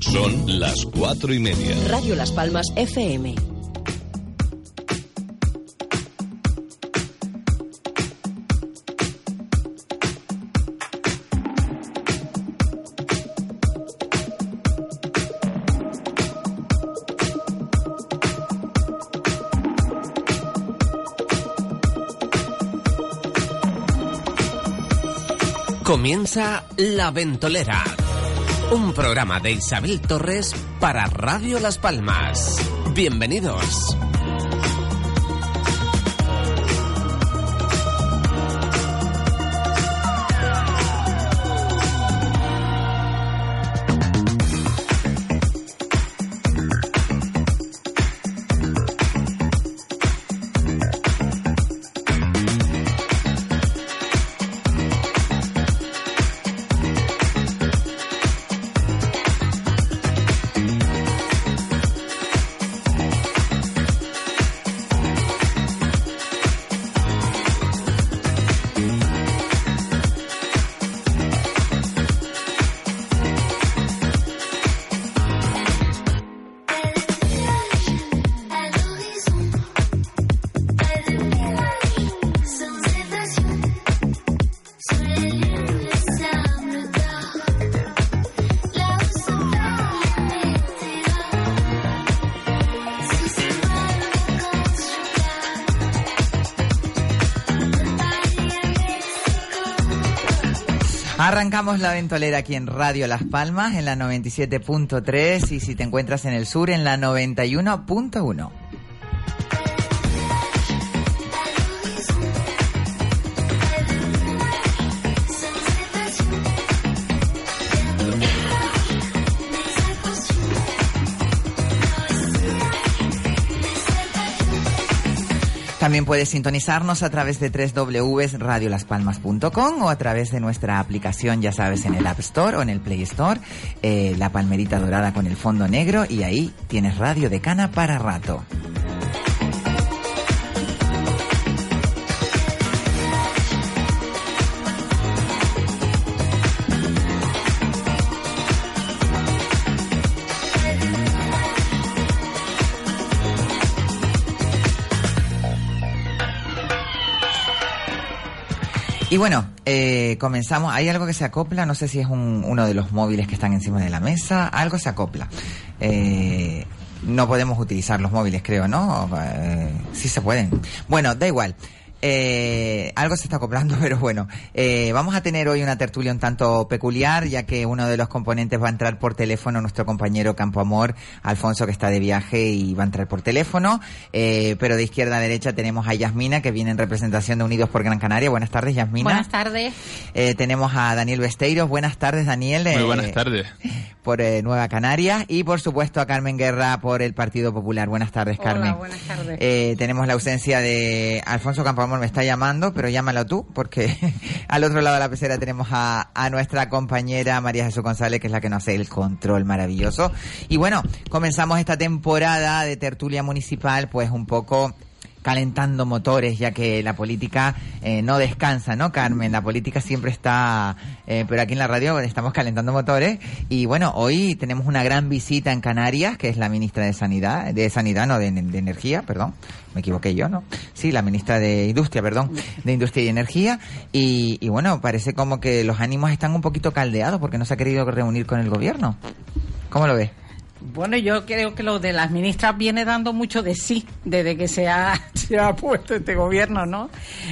Son las cuatro y media. Radio Las Palmas FM. Comienza La Ventolera, un programa de Isabel Torres para Radio Las Palmas. Bienvenidos. Arrancamos la ventolera aquí en Radio Las Palmas en la 97.3 y si te encuentras en el sur en la 91.1. También puedes sintonizarnos a través de www.radiolaspalmas.com o a través de nuestra aplicación, ya sabes, en el App Store o en el Play Store, eh, la palmerita dorada con el fondo negro y ahí tienes radio de cana para rato. Y bueno, eh, comenzamos. Hay algo que se acopla, no sé si es un, uno de los móviles que están encima de la mesa, algo se acopla. Eh, no podemos utilizar los móviles, creo, ¿no? Eh, sí se pueden. Bueno, da igual. Eh, algo se está acoplando, pero bueno, eh, vamos a tener hoy una tertulia un tanto peculiar, ya que uno de los componentes va a entrar por teléfono, nuestro compañero Campo Amor, Alfonso, que está de viaje y va a entrar por teléfono. Eh, pero de izquierda a derecha tenemos a Yasmina, que viene en representación de Unidos por Gran Canaria. Buenas tardes, Yasmina. Buenas tardes. Eh, tenemos a Daniel Besteiros. Buenas tardes, Daniel. Muy buenas tardes. Por eh, Nueva Canarias. Y por supuesto a Carmen Guerra por el Partido Popular. Buenas tardes, Hola, Carmen. buenas tardes. Eh, tenemos la ausencia de Alfonso Me está llamando, pero llámalo tú, porque al otro lado de la pecera tenemos a nuestra compañera María Jesús González, que es la que nos hace el control maravilloso. Y bueno, comenzamos esta temporada de tertulia municipal, pues un poco calentando motores, ya que la política eh, no descansa, ¿no, Carmen? La política siempre está, eh, pero aquí en la radio estamos calentando motores. Y bueno, hoy tenemos una gran visita en Canarias, que es la ministra de Sanidad, de Sanidad, no, de, de Energía, perdón. Me equivoqué yo, ¿no? Sí, la ministra de Industria, perdón, de Industria y Energía. Y, y bueno, parece como que los ánimos están un poquito caldeados porque no se ha querido reunir con el gobierno. ¿Cómo lo ves? Bueno, yo creo que lo de las ministras viene dando mucho de sí desde que se ha, se ha puesto este gobierno, ¿no?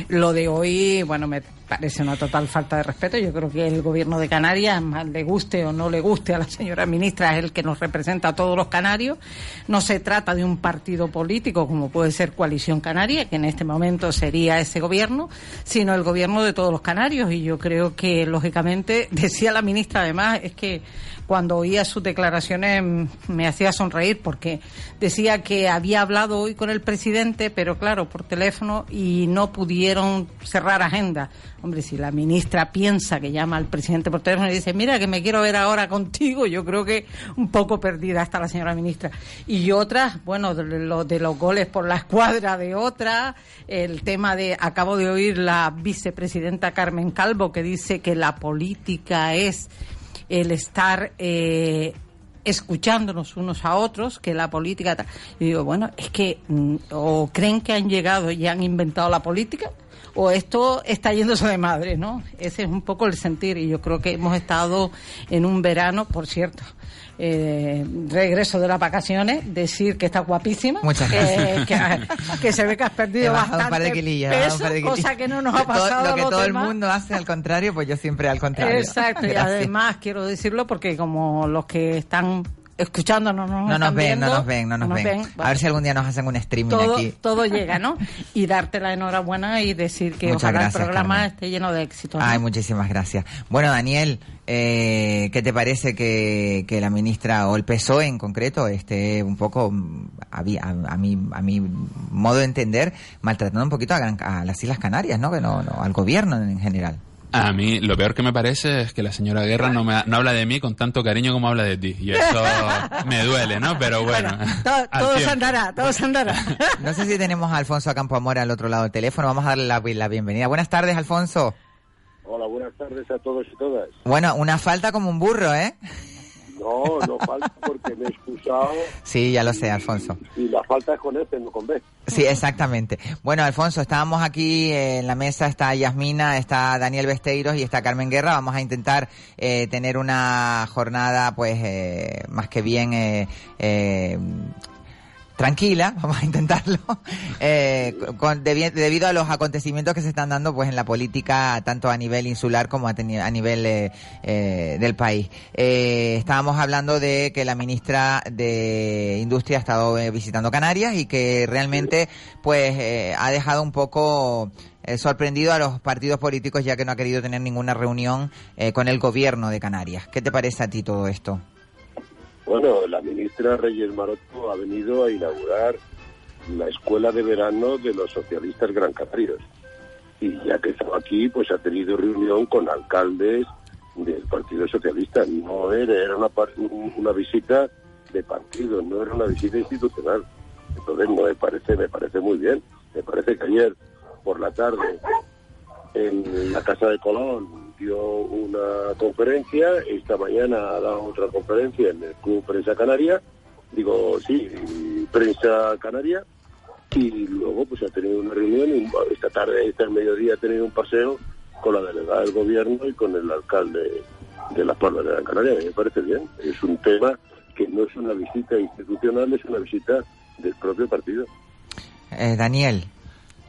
Lo de hoy, bueno, me parece una total falta de respeto. Yo creo que el gobierno de Canarias, más le guste o no le guste a la señora ministra, es el que nos representa a todos los canarios. No se trata de un partido político como puede ser Coalición Canaria, que en este momento sería ese gobierno, sino el gobierno de todos los canarios. Y yo creo que, lógicamente, decía la ministra además, es que cuando oía sus declaraciones mm, me hacía sonreír porque decía que había hablado hoy con el presidente, pero claro, por teléfono y no pudieron cerrar agenda. Hombre, si la ministra piensa que llama al presidente por teléfono y dice, mira, que me quiero ver ahora contigo, yo creo que un poco perdida está la señora ministra. Y otras, bueno, de, lo, de los goles por la escuadra de otra, el tema de, acabo de oír la vicepresidenta Carmen Calvo que dice que la política es el estar eh, escuchándonos unos a otros, que la política... Y digo, bueno, es que mm, o creen que han llegado y han inventado la política, o esto está yéndose de madre, ¿no? Ese es un poco el sentir y yo creo que hemos estado en un verano, por cierto, eh, regreso de las vacaciones, decir que está guapísima, Muchas que, que, se ve que has perdido bastante un par de quilillas, peso, cosa que no nos ha pasado todo, lo que todo demás. el mundo hace al contrario, pues yo siempre al contrario. Exacto, y además quiero decirlo porque como los que están escuchándonos no, no nos ven, viendo, no nos ven, no nos, ven. ven. A ver si algún día nos hacen un streaming todo, aquí. Todo llega, ¿no? Y darte la enhorabuena y decir que Muchas ojalá gracias, el programa Carmen. esté lleno de éxito. ¿no? Ay, muchísimas gracias. Bueno, Daniel, eh, ¿qué te parece que, que, la ministra, o el PSOE en concreto, esté un poco, a, a, a, mi, a mi modo de entender, maltratando un poquito a, a las Islas Canarias, ¿no? Que no, no al gobierno en general. A mí lo peor que me parece es que la señora Guerra no, me, no habla de mí con tanto cariño como habla de ti. Y eso me duele, ¿no? Pero bueno. bueno todo, todo se andará, todo se andará. No sé si tenemos a Alfonso Campoamor al otro lado del teléfono. Vamos a darle la, la bienvenida. Buenas tardes, Alfonso. Hola, buenas tardes a todos y todas. Bueno, una falta como un burro, ¿eh? No, no falta porque me he excusado. Sí, ya lo sé, Alfonso. Y la falta es con F, no con B. Sí, exactamente. Bueno, Alfonso, estábamos aquí en la mesa, está Yasmina, está Daniel Besteiros y está Carmen Guerra. Vamos a intentar eh, tener una jornada, pues, eh, más que bien... Eh, tranquila, vamos a intentarlo, eh, con, debi debido a los acontecimientos que se están dando pues en la política tanto a nivel insular como a, a nivel eh, eh, del país. estábamos hablando de que la ministra de Industria ha estado visitando Canarias y que realmente pues ha dejado un poco sorprendido a los partidos políticos ya que no ha querido tener ninguna reunión con el gobierno de Canarias. ¿Qué te parece a ti todo esto? Bueno, la ministra Reyes Maroto ha venido a inaugurar la escuela de verano de los socialistas gran canarios. Y ya que estaba aquí, pues ha tenido reunión con alcaldes del Partido Socialista. No era, una, una visita de partido, no era una visita institucional. Entonces me parece, me parece muy bien. Me parece que ayer por la tarde en la Casa de Colón dio una conferencia, esta mañana ha dado otra conferencia en el Club Prensa Canaria, digo, sí, Prensa Canaria, y luego pues ha tenido una reunión y esta tarde, esta mediodía ha tenido un paseo con la delegada del gobierno y con el alcalde de las Palmas de Gran Canaria, me parece bien, es un tema que no es una visita institucional, es una visita del propio partido. Eh, Daniel,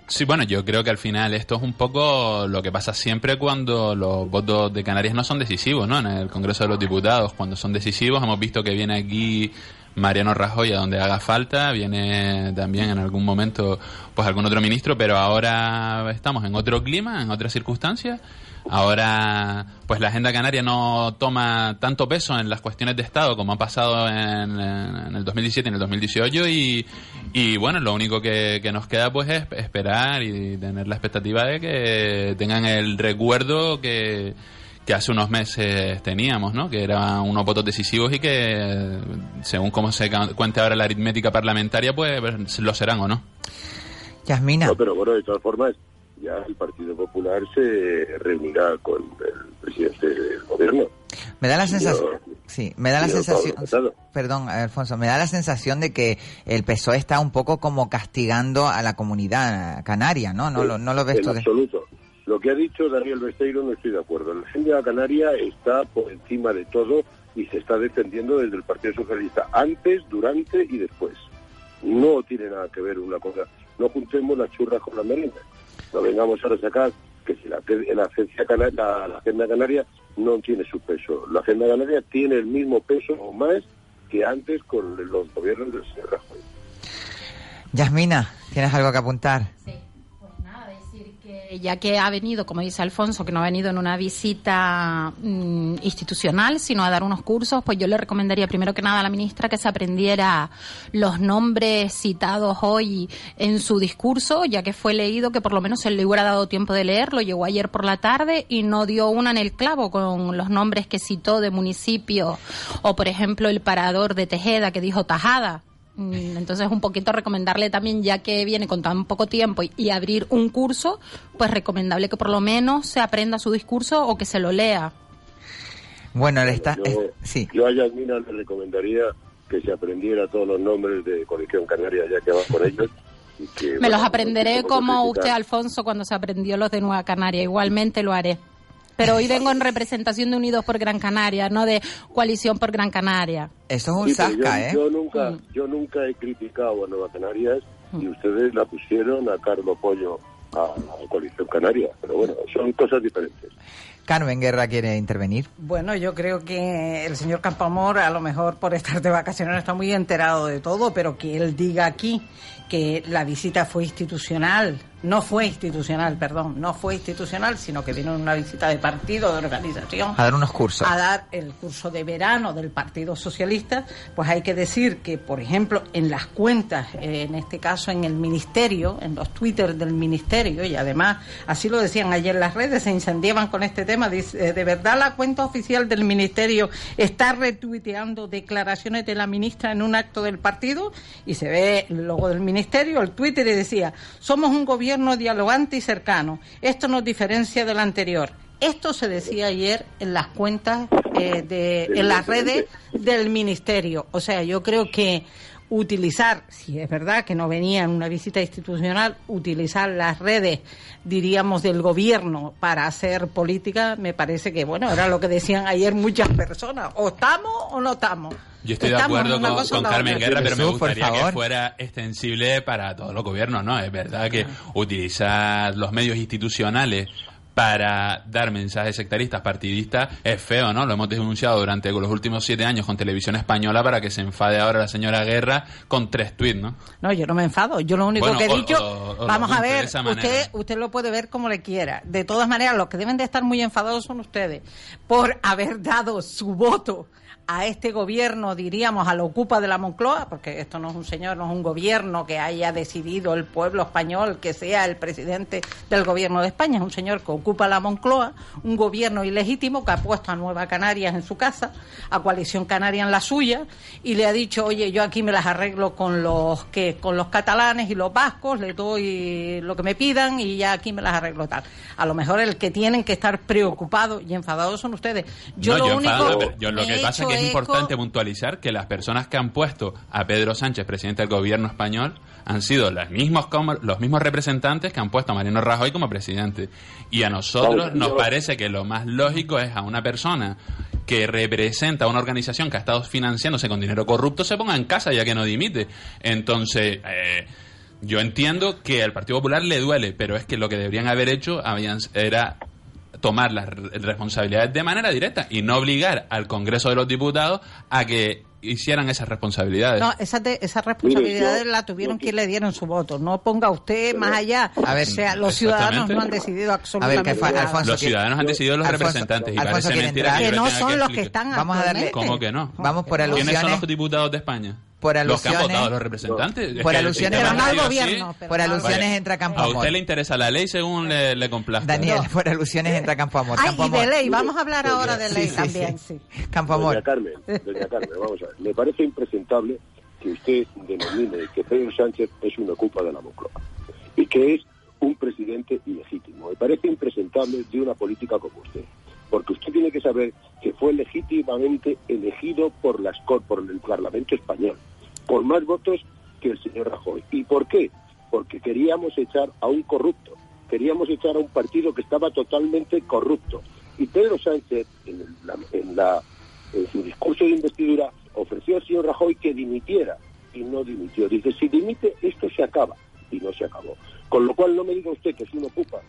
Sí, bueno, yo creo que al final esto es un poco lo que pasa siempre cuando los votos de Canarias no son decisivos, ¿no? En el Congreso de los Diputados, cuando son decisivos, hemos visto que viene aquí Mariano Rajoy a donde haga falta, viene también en algún momento pues algún otro ministro, pero ahora estamos en otro clima, en otras circunstancias. Ahora, pues la agenda canaria no toma tanto peso en las cuestiones de Estado como ha pasado en, en el 2017 y en el 2018 y, y bueno, lo único que, que, nos queda pues es esperar y tener la expectativa de que tengan el recuerdo que, que hace unos meses teníamos, ¿no? Que eran unos votos decisivos y que, según cómo se cuente ahora la aritmética parlamentaria, pues lo serán o no. Yasmina. No, pero bueno, de todas formas, ya el Partido Popular se reunirá con el presidente del gobierno. Me da la sensación, yo, sí, me da la sensación, perdón, Alfonso, me da la sensación de que el PSOE está un poco como castigando a la comunidad canaria, ¿no? No, sí, lo, no lo ves en tú. absoluto. Lo que ha dicho Daniel Besteiro no estoy de acuerdo. La agenda canaria está por encima de todo y se está defendiendo desde el Partido Socialista antes, durante y después. No tiene nada que ver una cosa. No juntemos las churras con la merienda no vengamos a resacar que si la, la, agencia canaria, la, la, agenda canaria no tiene su peso. La agenda canaria tiene el mismo peso o más que antes con los gobiernos del señor Rajoy. Yasmina, ¿tienes algo que apuntar? Sí. Que ya que ha venido, como dice Alfonso, que no ha venido en una visita mmm, institucional, sino a dar unos cursos, pues yo le recomendaría primero que nada a la ministra que se aprendiera los nombres citados hoy en su discurso, ya que fue leído que por lo menos se le hubiera dado tiempo de leerlo, llegó ayer por la tarde y no dio una en el clavo con los nombres que citó de municipio, o por ejemplo el parador de Tejeda que dijo Tajada, entonces, un poquito recomendarle también, ya que viene con tan poco tiempo y, y, abrir un curso, pues recomendable que por lo menos se aprenda su discurso o que se lo lea. Bueno, le está... Yo, sí. yo a Yasmina le recomendaría que se aprendiera todos los nombres de Coalición Canaria, ya que va por ellos. y que, Me bueno, los aprenderé podemos como usted, Alfonso, cuando se aprendió los de Nueva Canaria. Igualmente lo haré. Pero hoy vengo en representación de Unidos por Gran Canaria, no de Coalición por Gran Canaria. Eso es un Sí, zasca, yo, ¿eh? yo nunca, yo nunca he criticado a Nueva Canarias y ustedes la pusieron a Carlos Pollo a, a Coalición Canaria. Pero bueno, son cosas diferentes. Carmen Guerra quiere intervenir. Bueno, yo creo que el señor Campamor, a lo mejor por estar de vacaciones, no está muy enterado de todo, pero que él diga aquí que la visita fue institucional, no fue institucional, perdón, no fue institucional, sino que vino en una visita de partido, de organización. A dar unos cursos. a dar el curso de verano del Partido Socialista, pues hay que decir que, por ejemplo, en las cuentas, eh, en este caso en el Ministerio, en los Twitter del Ministerio, y además así lo decían ayer las redes, se incendiaban con este tema, dice, eh, de verdad la cuenta oficial del Ministerio está retuiteando declaraciones de la ministra en un acto del partido y se ve el logo del Ministerio, el Twitter y decía, somos un gobierno dialogante y cercano, esto nos diferencia del anterior. Esto se decía ayer en las cuentas, eh, de, en las redes del Ministerio. O sea, yo creo que utilizar, si es verdad que no venía en una visita institucional, utilizar las redes, diríamos, del gobierno para hacer política, me parece que, bueno, era lo que decían ayer muchas personas. O estamos o no estamos. Yo estoy de Estamos en acuerdo con, con Carmen. Guerra, pero me gustaría que fuera extensible para todos los gobiernos, ¿no? Es verdad que utilizar los medios institucionales para dar mensajes sectaristas, partidistas, es feo, ¿no? Lo hemos denunciado durante los últimos siete años con Televisión Española para que se enfade ahora la señora Guerra con tres tweets, ¿no? No, yo no me enfado. Yo lo único Bueno, que he o- dicho, o- o lo vamos a ver, usted, usted lo puede ver como le quiera. De todas maneras, los que deben de estar muy enfadados son ustedes por haber dado su voto a este gobierno, diríamos, al ocupa de la Moncloa, porque esto no es un señor, no es un gobierno que haya decidido el pueblo español que sea el presidente del gobierno de España, es un señor que ocupa la Moncloa, un gobierno ilegítimo que ha puesto a Nueva Canarias en su casa, a Coalición Canaria en la suya, y le ha dicho, oye, yo aquí me las arreglo con los que con los catalanes y los vascos, les doy lo que me pidan y ya aquí me las arreglo tal. A lo mejor el que tienen que estar preocupados y enfadados son ustedes. Yo no, lo yo único enfadado, yo lo que he pasa que es importante puntualizar que las personas que han puesto a Pedro Sánchez, presidente del gobierno español, han sido los mismos, como- los mismos representantes que han puesto a Mariano Rajoy como presidente. Y a nosotros nos parece que lo más lógico es a una persona que representa a una organización que ha estado financiándose con dinero corrupto se ponga en casa ya que no dimite. Entonces, eh, yo entiendo que al Partido Popular le duele, pero es que lo que deberían haber hecho habían, era tomar las re- responsabilidades de manera directa y no obligar al Congreso de los Diputados a que hicieran esas responsabilidades. No, esas de- esas responsabilidades yo- la tuvieron yo- quien le dieron su voto. No ponga usted más allá. A ver, o sea, los ciudadanos no han decidido A absolutamente ver, que. Alfonso, los ciudadanos han decidido los Alfonso- representantes y Alfonso parece mentira que, no son que los que están Vamos a darle-. ¿Cómo que no? Vamos por ¿Quiénes son alusiones. los diputados de España? Por los que han alusiones- votado los representantes. Es por alusiones- sistema Pero no al gobierno. así. pero Por alusiones entra Campo A Amor. usted le interesa la ley según le, le complazca. Daniel, No. por alusiones entra Campo Amor. Ay, Campo y de ley. Vamos a hablar ahora de ley sí, también, sí. sí. Campo Doña Amor. Carmen, doña Carmen, vamos a ver. Me parece impresentable que usted denomine que Pedro Sánchez es una culpa de la Moncloa y que es un presidente ilegítimo. Me parece impresentable de una política como usted. Porque usted tiene que saber que fue legítimamente elegido por, las, por el Parlamento español, con más votos que el señor Rajoy. ¿Y por qué? Porque queríamos echar a un corrupto, queríamos echar a un partido que estaba totalmente corrupto. Y Pedro Sánchez, en, la- en su discurso de investidura ofreció al señor Rajoy que dimitiera y no dimitió. Dice, si dimite, esto se acaba y no se acabó. Con lo cual no me diga usted que es un ocupa,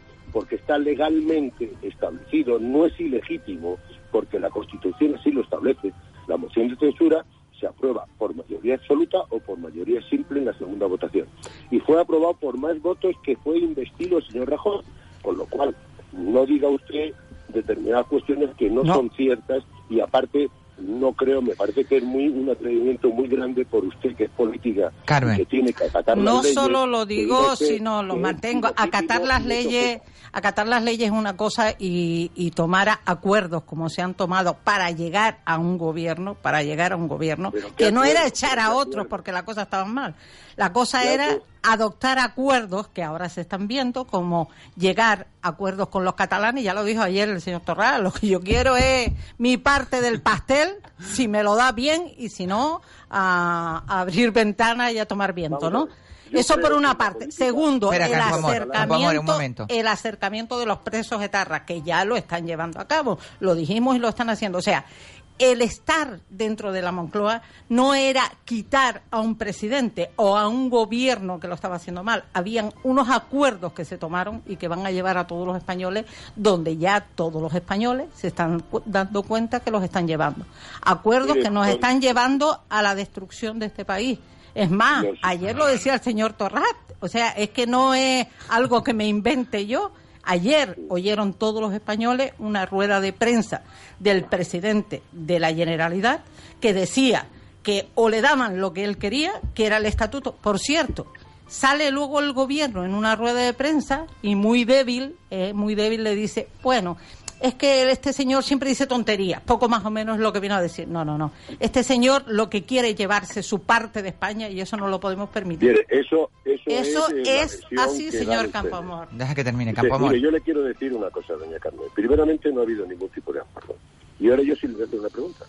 está legalmente establecido, no es ilegítimo, porque la Constitución así lo establece. La moción de censura se aprueba por mayoría absoluta o por mayoría simple en la segunda votación. Y fue aprobado por más votos que fue investido el señor Rajoy, con lo cual no diga usted determinadas cuestiones que no, No. son ciertas y aparte no creo, me parece que es muy un atrevimiento muy grande por usted que es política Carmen. y que tiene que acatar las No leyes, solo lo digo, sino lo mantengo. Acatar las leyes, acatar las leyes es una cosa y, y tomar acuerdos como se han tomado para llegar a un gobierno, para llegar a un gobierno, Pero ¿qué que no era echar ¿Qué a otros porque la cosa estaba mal. La cosa ¿Qué era adoptar acuerdos que ahora se están viendo, como llegar a acuerdos con los catalanes, ya lo dijo ayer el señor Torral, lo que yo quiero es mi parte del pastel, si me lo da bien y si no, a, a abrir ventanas y a tomar viento, ¿no? Eso por una parte. Segundo, Espera, el Amor, Amor, acercamiento, momento. el acercamiento de los presos etarras, que ya lo están llevando a cabo. Lo dijimos y lo están haciendo. O sea, el estar dentro de la Moncloa no era quitar a un presidente o a un gobierno que lo estaba haciendo mal. Habían unos acuerdos que se tomaron y que van a llevar a todos los españoles, donde ya todos los españoles se están dando cuenta que los están llevando. Acuerdos que nos están llevando a la destrucción de este país. Es más, ayer lo decía el señor Torrat, o sea, es que no es algo que me invente yo. Ayer oyeron todos los españoles una rueda de prensa del presidente de la Generalidad que decía que o le daban lo que él quería, que era el estatuto. Por cierto, sale luego el gobierno en una rueda de prensa y muy débil, eh, muy débil le dice, bueno, es que este señor siempre dice tonterías, poco más o menos lo que vino a decir. No, no, no. Este señor lo que quiere es llevarse su parte de España y eso no lo podemos permitir. Mire, eso, eso, Eso es, así, señor. Campoamor. Deja que termine, Usted, Campo Amor. mire, yo le quiero decir una cosa, doña Carmen. Primeramente, no ha habido ningún tipo de acuerdo. Y ahora yo sí le voy a hacer una pregunta.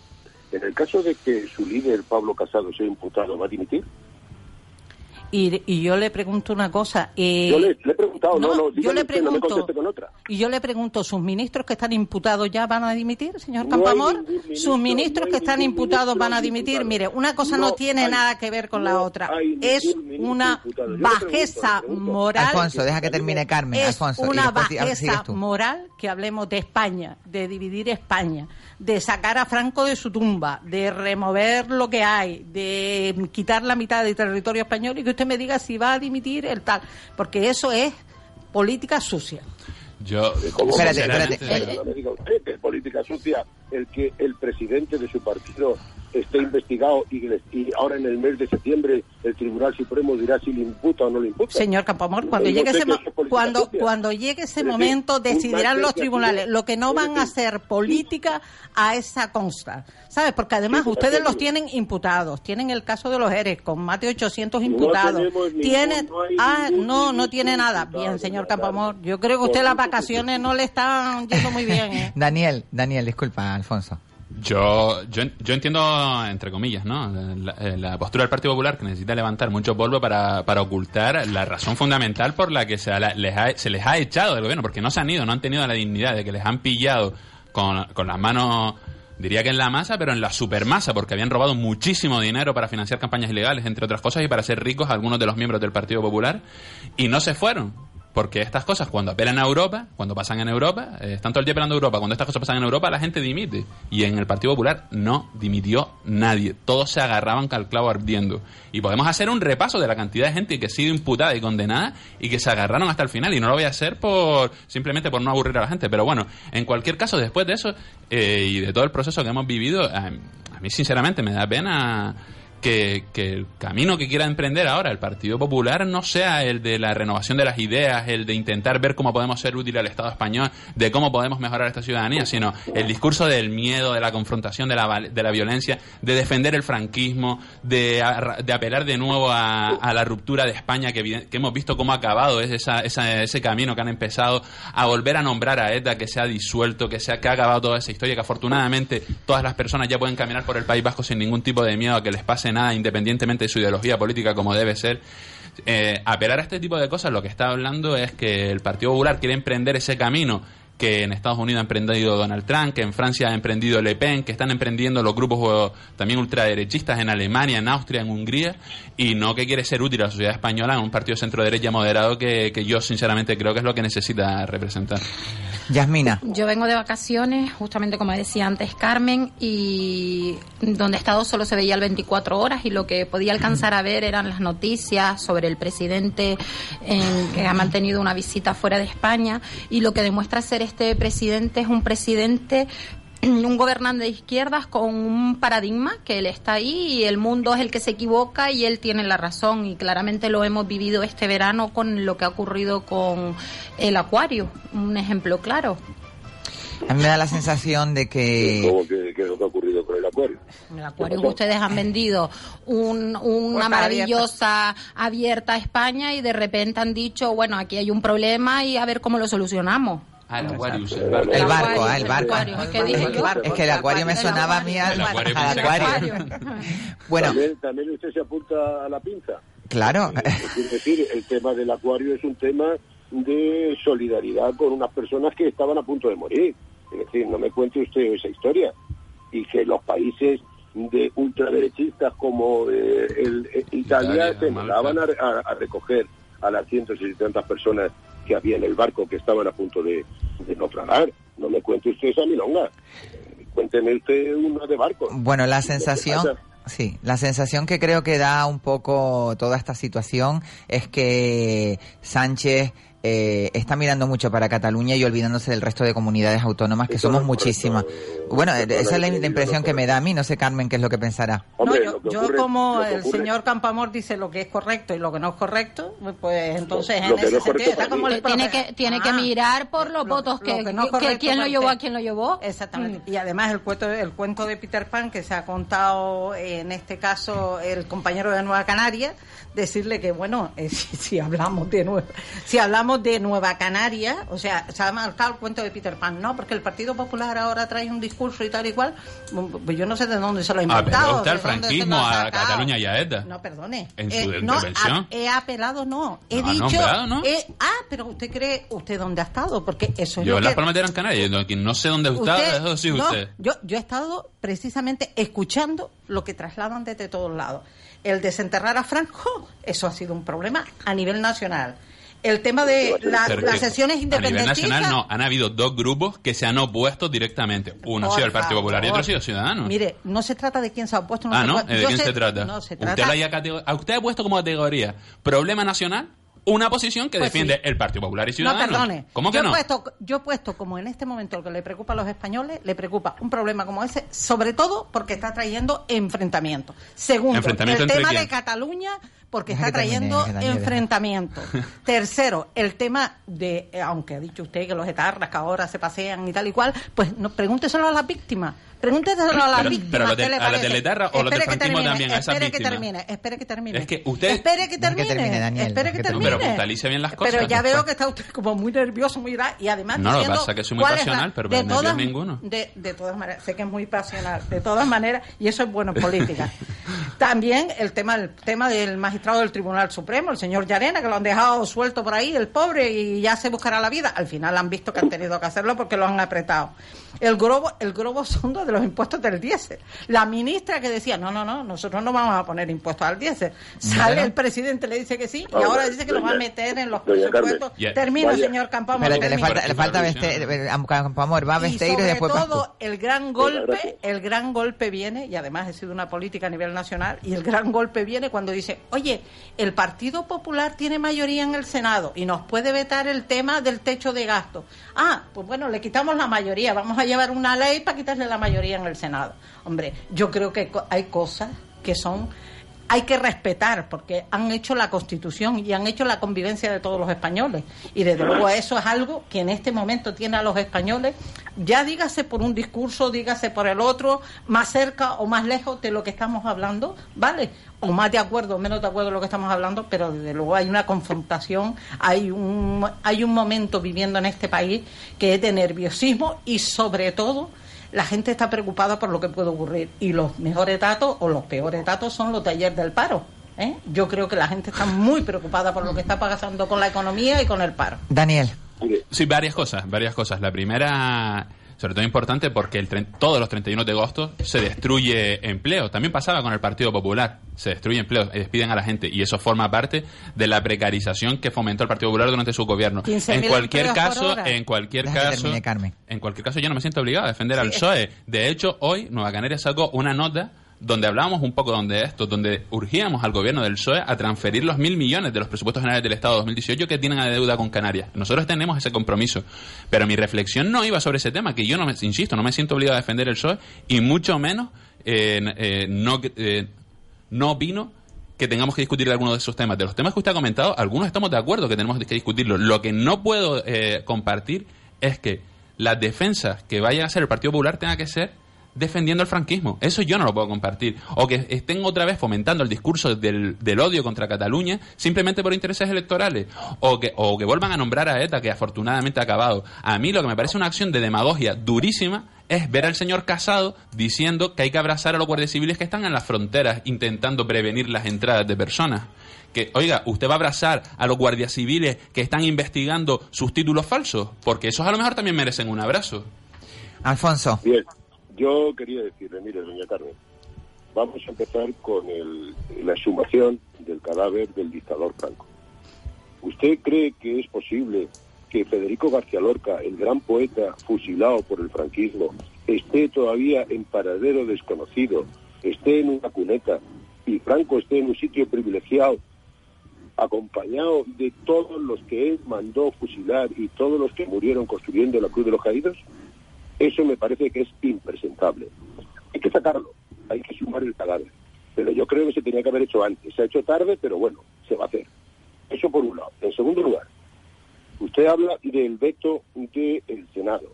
En el caso de que su líder, Pablo Casado, sea imputado, ¿va a dimitir? Y, y yo le pregunto una cosa. eh, Yo le, le he preguntado, no, no, yo dígame le usted, no me pregunto, conteste con otra. y yo le pregunto, ¿sus ministros que están imputados ya van a dimitir, señor No Campamor? ministro, ¿Sus ministros no que están imputados van a dimitir? imputado. Mire, una cosa no, No tiene hay- nada que ver con la no otra. Es una. Yo bajeza pregunto. moral. Alfonso, deja que termine Carmen, es Alfonso. una sigues bajeza moral que hablemos de España, de dividir España, de sacar a Franco de su tumba, de remover lo que hay, de quitar la mitad del territorio español y que usted me diga si va a dimitir el tal, porque eso es política sucia. Yo, ¿Cómo? Espérate, espérate. Política sucia el que el presidente de su partido esté investigado y, ahora en el mes de septiembre el Tribunal Supremo dirá si le imputa o no le imputa. Señor Campamor, cuando Digo llegue usted ese cuando cuando llegue ese momento decidirán los tribunales. Lo que no van a hacer política a esa consta, ¿sabes? Porque además Sí, ustedes los tienen imputados, tienen el caso de los ERES con más de 800 No imputados. tienen no ah, ningún no, no tiene nada. Bien, señor Carmen. yo creo que usted las vacaciones no le están yendo muy bien, ¿eh? Daniel, Daniel, disculpa, Alfonso. Yo, yo, yo entiendo, entre comillas, ¿no? La, la postura del Partido Popular que necesita levantar mucho polvo para, para ocultar la razón fundamental por la que se, la- les ha- se les ha echado del gobierno, porque no se han ido, no han tenido la dignidad de que les han pillado con, con las manos, diría que en la masa, pero en la supermasa, porque habían robado muchísimo dinero para financiar campañas ilegales, entre otras cosas, y para ser ricos algunos de los miembros del Partido Popular, y no se fueron. Porque estas cosas, cuando apelan a Europa, cuando pasan en Europa, eh, están todo el día apelando Europa, cuando estas cosas pasan en Europa, la gente dimite. Y en el Partido Popular no dimitió nadie. Todos se agarraban al clavo ardiendo. Y podemos hacer un repaso de la cantidad de gente que ha sido imputada y condenada y que se agarraron hasta el final. Y no lo voy a hacer por simplemente por no aburrir a la gente. Pero bueno, en cualquier caso, después de eso eh, y de todo el proceso que hemos vivido, a mí sinceramente me da pena que, el camino que quiera emprender ahora el Partido Popular no sea el de la renovación de las ideas, el de intentar ver cómo podemos ser útil al Estado español, de cómo podemos mejorar esta ciudadanía, sino el discurso del miedo, de la confrontación, de la, de la violencia, de defender el franquismo, de, de apelar de nuevo a, a la ruptura de España que, hemos visto cómo ha acabado ese camino que han empezado, a volver a nombrar a ETA que se ha disuelto, que, se ha, que ha acabado toda esa historia, que afortunadamente todas las personas ya pueden caminar por el País Vasco sin ningún tipo de miedo a que les pase nada, independientemente de su ideología política como debe ser. Eh, apelar a este tipo de cosas lo que está hablando es que el Partido Popular quiere emprender ese camino que en Estados Unidos ha emprendido Donald Trump, que en Francia ha emprendido Le Pen, que están emprendiendo los grupos eh, también ultraderechistas en Alemania, en Austria, en Hungría, y no que quiere ser útil a la sociedad española en un partido centro derecha moderado que, que yo sinceramente creo que es lo que necesita representar. Yasmina. Yo vengo de vacaciones, justamente como decía antes Carmen, y donde he estado solo se veía el 24 horas y lo que podía alcanzar a ver eran las noticias sobre el presidente en- que ha mantenido una visita fuera de España y lo que demuestra ser este presidente es un presidente un gobernante de izquierdas con un paradigma que él está ahí y el mundo es el que se equivoca y él tiene la razón y claramente lo hemos vivido este verano con lo que ha ocurrido con el acuario, un ejemplo claro. A mí me da la sensación de que... ¿Cómo que, que es lo que ha ocurrido con el acuario. El acuario ustedes han vendido un- una maravillosa abierta. a España y de repente han dicho, bueno, aquí hay un problema y a ver cómo lo solucionamos. Ah, el Aquarius, el El barco. ah, el el barco. es que el acuario me sonaba a mí al, acuario. Bueno, También, también usted se apunta a la pinza. claro. Es decir, el tema del acuario es un tema de solidaridad con unas personas que estaban a punto de morir. Es decir, no me cuente usted esa historia. Y que los países de ultraderechistas como eh, el, eh, Italia, Italia, se mandaban a, a- a recoger a las cientos y tantas personas que había en el barco que estaban a punto de, de naufragar. No me cuente usted esa milonga. Cuénteme usted una de barco. Bueno, la ¿Qué sensación, sí, la sensación que creo que da un poco toda esta situación es que Sánchez eh, está mirando mucho para Cataluña y olvidándose del resto de comunidades autónomas, que Eso somos no es correcto. muchísimas. Bueno, esa es la, impresión que me da a mí, no sé Carmen qué es lo que pensará. Hombre, no, yo, lo que yo ocurre- como el ocurre- señor Campamor dice lo que es correcto y lo que no es correcto, pues entonces Lo- en lo que ese no es correcto sentido está como el tiene que tiene que Ah, mirar por los lo- votos lo que, que no es que- correcto quién lo llevó a quién lo llevó. Exactamente. Y además el cuento, el cuento de Peter Pan que se ha contado en este caso el compañero de Nueva Canaria, decirle que bueno, eh, si, si hablamos de Nueva, si hablamos de Nueva Canaria, o sea, se ha marcado el cuento de Peter Pan, no, porque el Partido Popular ahora trae un discurso y tal y cual, pues yo no sé de dónde se lo ha Ah, inventado. lo franquismo, a. Cataluña y a ETA. No, perdone. En su Eh, no, intervención. he apelado, no. He No, dicho. nombrado, ¿no? eh, ah, pero usted cree, ¿usted dónde ha estado? Porque eso es Yo en las Palmas de Gran Canaria, no- sé dónde Usted- eso sí usted. Yo, yo he estado precisamente escuchando lo que trasladan desde todos lados. El desenterrar a Franco, eso ha sido un problema a nivel nacional. El tema de la- las sesiones A nivel independentistas. nacional no, han habido dos grupos que se han opuesto directamente. Uno ha sido el Partido Popular y otro ha sido Ciudadanos. Mire, no se trata de quién se ha opuesto. No ah, se ¿no? ¿De quién se trata? No, se Usted, trata. lo haya catego- a usted ha puesto como categoría problema nacional una posición que Pues defiende sí. el Partido Popular y No, Ciudadanos. perdone. ¿Cómo que yo no? He puesto, yo he puesto como en este momento lo que le preocupa a los españoles, le preocupa un problema como ese, sobre todo porque está trayendo enfrentamiento. Segundo, ¿Enfrentamiento el entre tema quién? de Cataluña porque está trayendo enfrentamiento. Tercero, el tema de, eh, aunque ha dicho usted que los etarras que ahora se pasean y tal y cual, pues no, pregúnteselo a las víctimas. Pregúnteselo a las Pero- víctimas. pero a los ¿qué de- le a las parece? del etarra o los del franquismo termine, también, a esas espere que termine, espere que termine. Es que usted- Espere que Deja que termine. termine, Daniel, espere que termine. termine. Pero puntualice bien las Pero cosas. ya veo que está usted como muy nervioso, muy ra- y además No, lo que diciendo pasa es que soy muy la- pasional, pero de todas, ninguno. De, de todas maneras, sé que es muy pasional, de todas maneras, y eso es bueno en política. También el tema, el tema del magistrado del Tribunal Supremo, el señor Llarena, que lo han dejado suelto por ahí, el pobre, y ya se buscará la vida. Al final han visto que han tenido que hacerlo porque lo han apretado. El globo, el globo sonda de los impuestos del diésel. La ministra que decía, no, no, no, nosotros no vamos a poner impuestos al diésel. Sale Bueno. el presidente, le dice que sí, y Ahora, dice que lo va a meter en los presupuestos. Vaya. señor Campamor. Le falta, le falta Beste- eh, Campamor, va Y Besteiro y sobre después todo el gran golpe, el gran golpe viene y además he sido una política a nivel nacional y el gran golpe viene cuando dice, oye, el Partido Popular tiene mayoría en el Senado y nos puede vetar el tema del techo de gasto. Ah, pues bueno, le quitamos la mayoría, vamos a llevar una ley para quitarle la mayoría en el Senado. Hombre, yo creo que hay cosas que son hay que respetar porque han hecho la constitución y han hecho la convivencia de todos los españoles. Y desde luego eso es algo que en este momento tiene a los españoles. Ya dígase por un discurso dígase por el otro más cerca o más lejos de lo que estamos hablando vale o más de acuerdo o menos de acuerdo de lo que estamos hablando pero desde luego hay una confrontación hay un hay un momento viviendo en este país que es de nerviosismo y sobre todo la gente está preocupada por lo que puede ocurrir y los mejores datos o los peores datos son los de ayer del paro. ¿eh? Yo creo que la gente está muy preocupada por lo que está pasando con la economía y con el paro. Daniel. Sí, varias cosas, varias cosas. La primera, sobre todo importante, porque el todos los 31 de agosto se destruye empleo. También pasaba con el Partido Popular. Se destruye empleo, y despiden a la gente. Y eso forma parte de la precarización que fomentó el Partido Popular durante su gobierno. 15.000 En cualquier caso, en cualquier caso, termine, en cualquier caso, yo no me siento obligado a defender al PSOE. De hecho, hoy Nueva Canarias sacó una nota donde hablábamos un poco de esto, donde urgíamos al gobierno del PSOE a transferir los mil millones de los presupuestos generales del Estado 2018 que tienen a deuda con Canarias. Nosotros tenemos ese compromiso. Pero mi reflexión no iba sobre ese tema, que yo no me, insisto, no me siento obligado a defender el PSOE y mucho menos eh, eh, no, eh, no opino que tengamos que discutir algunos de esos temas. De los temas que usted ha comentado, algunos estamos de acuerdo que tenemos que discutirlo. Lo que no puedo eh, compartir es que las defensas que vaya a hacer el Partido Popular tenga que ser defendiendo el franquismo. Eso yo no lo puedo compartir. O que estén otra vez fomentando el discurso del, del odio contra Cataluña simplemente por intereses electorales. O que, o que vuelvan a nombrar a ETA, que afortunadamente ha acabado. A mí lo que me parece una acción de demagogia durísima es ver al señor Casado diciendo que hay que abrazar a los guardias civiles que están en las fronteras intentando prevenir las entradas de personas. Que, oiga, usted va a abrazar a los guardias civiles que están investigando sus títulos falsos, porque esos a lo mejor también merecen un abrazo. Alfonso. Bien, yo quería decirle, mire, doña Carmen, vamos a empezar con la exhumación del cadáver del dictador Franco. ¿Usted cree que es posible que Federico García Lorca, el gran poeta fusilado por el franquismo, esté todavía en paradero desconocido, esté en una cuneta y Franco esté en un sitio privilegiado, acompañado de todos los que él mandó fusilar y todos los que murieron construyendo la Cruz de los Caídos? Eso me parece que es impresentable. Hay que sacarlo, hay que sumar el cadáver. Pero yo creo que se tenía que haber hecho antes. Se ha hecho tarde, pero bueno, se va a hacer. Eso por un lado. En segundo lugar, usted habla del veto del Senado.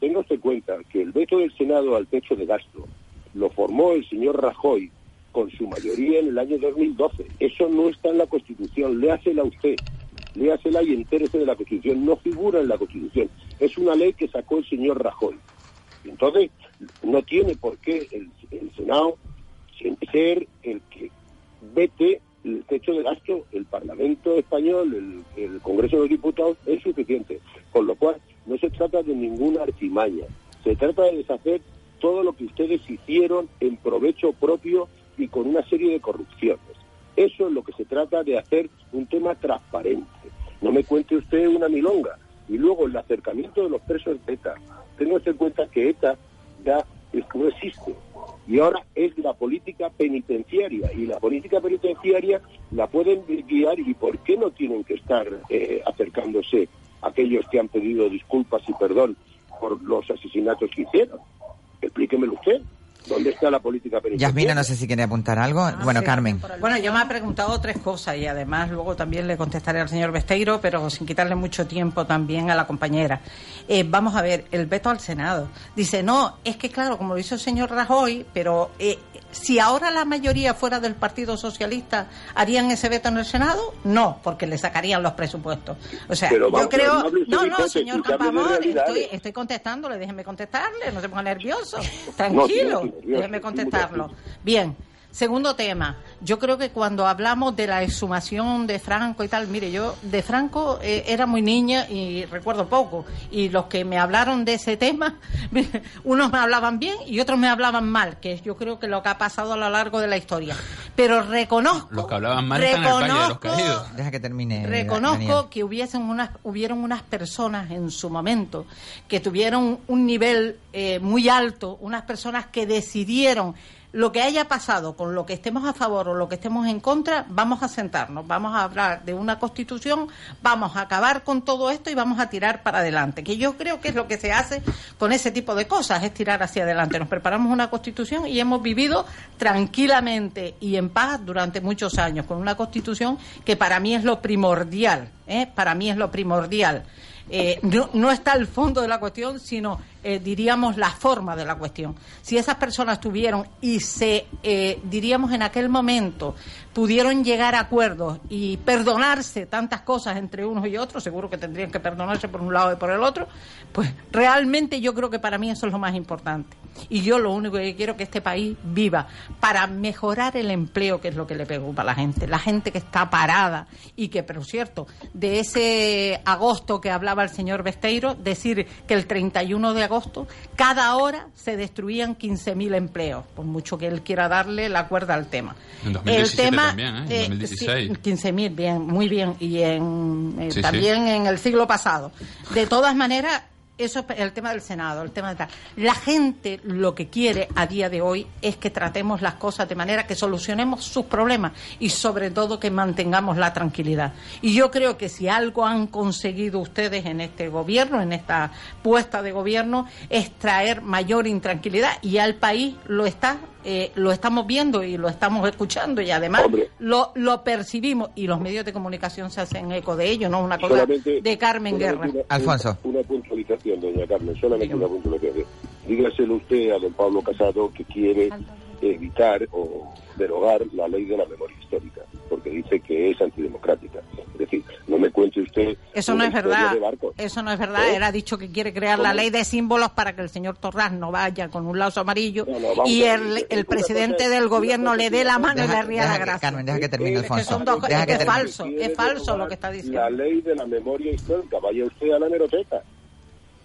Tenga usted cuenta que el veto del Senado al techo de gasto lo formó el señor Rajoy con su mayoría en el año 2012. Eso no está en la Constitución. Léasela usted. Léasela y entérese de la Constitución. No figura en la Constitución. Es una ley que sacó el señor Rajoy. Entonces, no tiene por qué el, el Senado ser el que vete el techo de gasto, el Parlamento español, el, Congreso de los Diputados, es suficiente. Con lo cual, no se trata de ninguna artimaña. Se trata de deshacer todo lo que ustedes hicieron en provecho propio y con una serie de corrupciones. Eso es lo que se trata de hacer un tema transparente. No me cuente usted una milonga. Y luego el acercamiento de los presos de ETA. Usted en cuenta que ETA ya no existe. Y ahora es la política penitenciaria. Y la política penitenciaria la pueden guiar y por qué no tienen que estar eh, acercándose aquellos que han pedido disculpas y perdón por los asesinatos que hicieron. Explíquemelo usted. ¿Dónde está la política penitenciaria? Yasmina, no sé si quiere apuntar algo. bueno, sí. Carmen. Bueno, yo me ha preguntado tres cosas y además luego también le contestaré al señor Besteiro, pero sin quitarle mucho tiempo también a la compañera. Eh, vamos a ver, el veto al Senado. Dice, no, es que claro, como lo hizo el señor Rajoy, pero eh, si ahora la mayoría fuera del Partido Socialista, ¿harían ese veto en el Senado? No, porque le sacarían los presupuestos. O sea, Pero yo creo... no No, señor realidades. estoy, estoy contestándole, déjeme contestarle, no se ponga nervioso. No, Tranquilo, sí, no, sí, nervioso, déjeme contestarlo. Bien, segundo tema. Yo creo que cuando hablamos de la exhumación de Franco y tal, mire, yo de Franco eh, era muy niña y recuerdo poco. Y los que me hablaron de ese tema, unos me hablaban bien y otros me hablaban mal, que yo creo que lo que ha pasado a lo largo de la historia. Pero reconozco. Los que hablaban mal están en el Valle de los reconozco- Caídos. Deja que termine. Reconozco Daniel. que hubiesen unas, hubieron unas personas en su momento que tuvieron un nivel eh, muy alto, unas personas que decidieron lo que haya pasado con lo que estemos a favor o lo que estemos en contra, vamos a sentarnos, vamos a hablar de una constitución, vamos a acabar con todo esto y vamos a tirar para adelante. Que yo creo que es lo que se hace con ese tipo de cosas, es tirar hacia adelante. Nos preparamos una constitución y hemos vivido tranquilamente y en paz durante muchos años con una constitución que para mí es lo primordial, ¿eh? para mí es lo primordial. Eh, no, no está el fondo de la cuestión, sino eh, diríamos la forma de la cuestión. Si esas personas tuvieron y se, eh, diríamos en aquel momento, pudieron llegar a acuerdos y perdonarse tantas cosas entre unos y otros, seguro que tendrían que perdonarse por un lado y por el otro, pues realmente yo creo que para mí eso es lo más importante. Y yo lo único que quiero es que este país viva para mejorar el empleo, que es lo que le preocupa a la gente. La gente que está parada y que, pero cierto, de ese agosto que hablaba el señor Besteiro, decir que el 31 de agosto, cada hora se destruían 15.000 empleos, por mucho que él quiera darle la cuerda al tema. En 2017 también, ¿eh? En 2016. sí, 15.000, bien, muy bien. Y en, eh, Sí, también en el siglo pasado. De todas maneras, eso es el tema del Senado, el tema de tal. La gente lo que quiere a día de hoy es que tratemos las cosas de manera que solucionemos sus problemas y sobre todo que mantengamos la tranquilidad. Y yo creo que si algo han conseguido ustedes en este gobierno, en esta puesta de gobierno, es traer mayor intranquilidad y al país lo está eh, lo estamos viendo y lo estamos escuchando y además Hombre. lo, lo percibimos y los medios de comunicación se hacen eco de ello, no es una cosa Solamente- de Carmen Guerra. Una, Alfonso. Una, una puntualización, doña Carmen, solamente Dígame. una puntualización. dígaselo usted a don Pablo Casado que quiere evitar o derogar la ley de la memoria histórica, porque dice que es antidemocrática. Es decir, no me cuente usted. Eso no es verdad. Eso no es verdad. Él ha dicho que quiere crear la ley de símbolos para que el señor Torras no vaya con un lazo amarillo y el, el presidente del gobierno le dé la mano y le ría la gracia. Carmen, deja que termine, Alfonso. Es, que es falso, es falso lo que está diciendo. La ley de la memoria histórica. Vaya usted a la meroteca.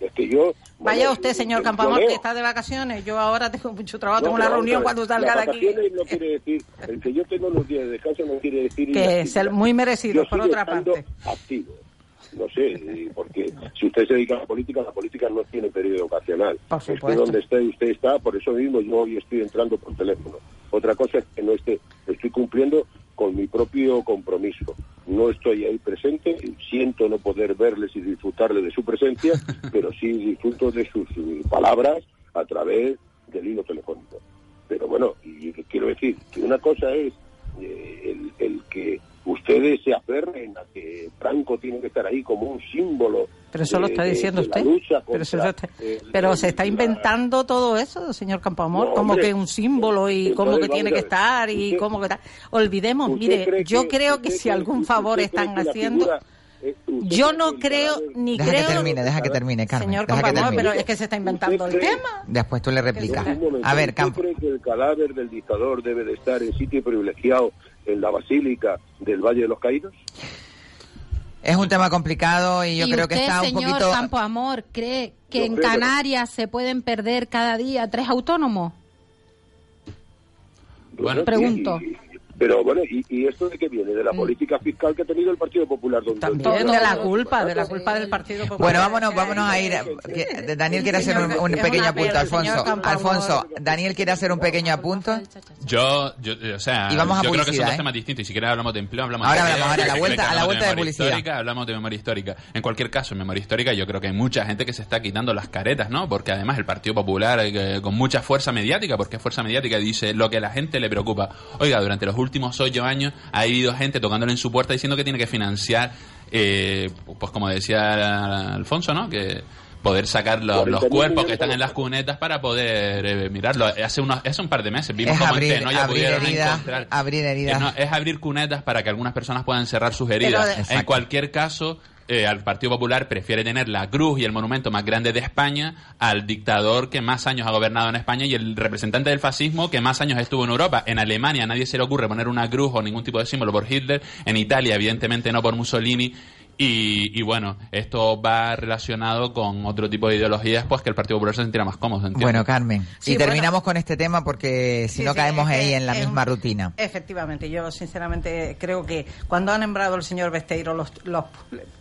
Es que yo... Vaya usted, señor Campamor, que está de vacaciones. Yo ahora tengo mucho trabajo, tengo una reunión cuando salga de aquí. no quiere decir, el que yo tengo los días de descanso no quiere decir... Que es el muy merecido, por otra parte. activo. No sé, porque si usted se dedica a la política, la política no tiene periodo ocasional. Por supuesto. Es que donde esté usted está, por eso mismo yo hoy estoy entrando por teléfono. Otra cosa es que no esté, estoy cumpliendo con mi propio compromiso. No estoy ahí presente, siento no poder verles y disfrutarle de su presencia, pero sí disfruto de sus palabras a través del hilo telefónico. Pero bueno, y quiero decir que una cosa es eh, el que ustedes se aferren a que Franco tiene que estar ahí como un símbolo. Pero eso lo está diciendo usted. Pero, se está inventando todo eso, señor Campoamor, como que un símbolo y cómo que tiene que estar y cómo que está. Olvidemos, mire, yo creo que si algún favor están haciendo. Yo no creo ni deja creo. que termine, deja que termine, Carmen. Señor Campoamor, pero es que se está inventando el tema. Después tú le replicas. A ver, Campo. cree que el cadáver del dictador debe de estar en sitio privilegiado en la Basílica del Valle de los Caídos? Es un tema complicado y yo creo que está un señor poquito... Campo Amor, cree que en Canarias se pueden perder cada día tres autónomos? Bueno, pregunto. Pero bueno, ¿y, esto de qué viene? ¿De la mm. política fiscal que ha tenido el Partido Popular? Donde También de la culpa, de la culpa del Partido Popular. Bueno, vámonos, vámonos a ir. Daniel quiere hacer un, pequeño apunto, Alfonso. Alfonso, Daniel quiere hacer un pequeño apunto. Yo, yo o sea, yo creo que son dos ¿eh? temas distintos. Y si quieres hablamos de empleo, hablamos ahora de... Hablamos, ahora, a la vuelta, a la vuelta de, publicidad. Histórica, hablamos de memoria histórica. En cualquier caso, en memoria histórica yo creo que hay mucha gente que se está quitando las caretas, ¿no? Porque además el Partido Popular, eh, con mucha fuerza mediática, porque fuerza mediática, dice lo que a la gente le preocupa. Oiga, durante los últimos ocho años ha habido gente tocándole en su puerta diciendo que tiene que financiar, eh, pues como decía Alfonso, ¿no? Que poder sacar los, cuerpos que están en las cunetas para poder eh, mirarlo. Hace, unos, hace un par de meses vimos como abrir, en ya pudieron encontrar. Abrir heridas. Es, abrir cunetas para que algunas personas puedan cerrar sus heridas. en cualquier caso, eh, al Partido Popular prefiere tener la cruz y el monumento más grande de España al dictador que más años ha gobernado en España y el representante del fascismo que más años estuvo en Europa. En Alemania a nadie se le ocurre poner una cruz o ningún tipo de símbolo por Hitler. En Italia, evidentemente, no por Mussolini. Y, bueno, esto va relacionado con otro tipo de ideologías, pues que el Partido Popular se sentirá más cómodo. Bueno, Carmen, y terminamos con este tema porque si no caemos ahí en la misma rutina. Efectivamente, yo sinceramente creo que cuando ha nombrado el señor Besteiro, los, los,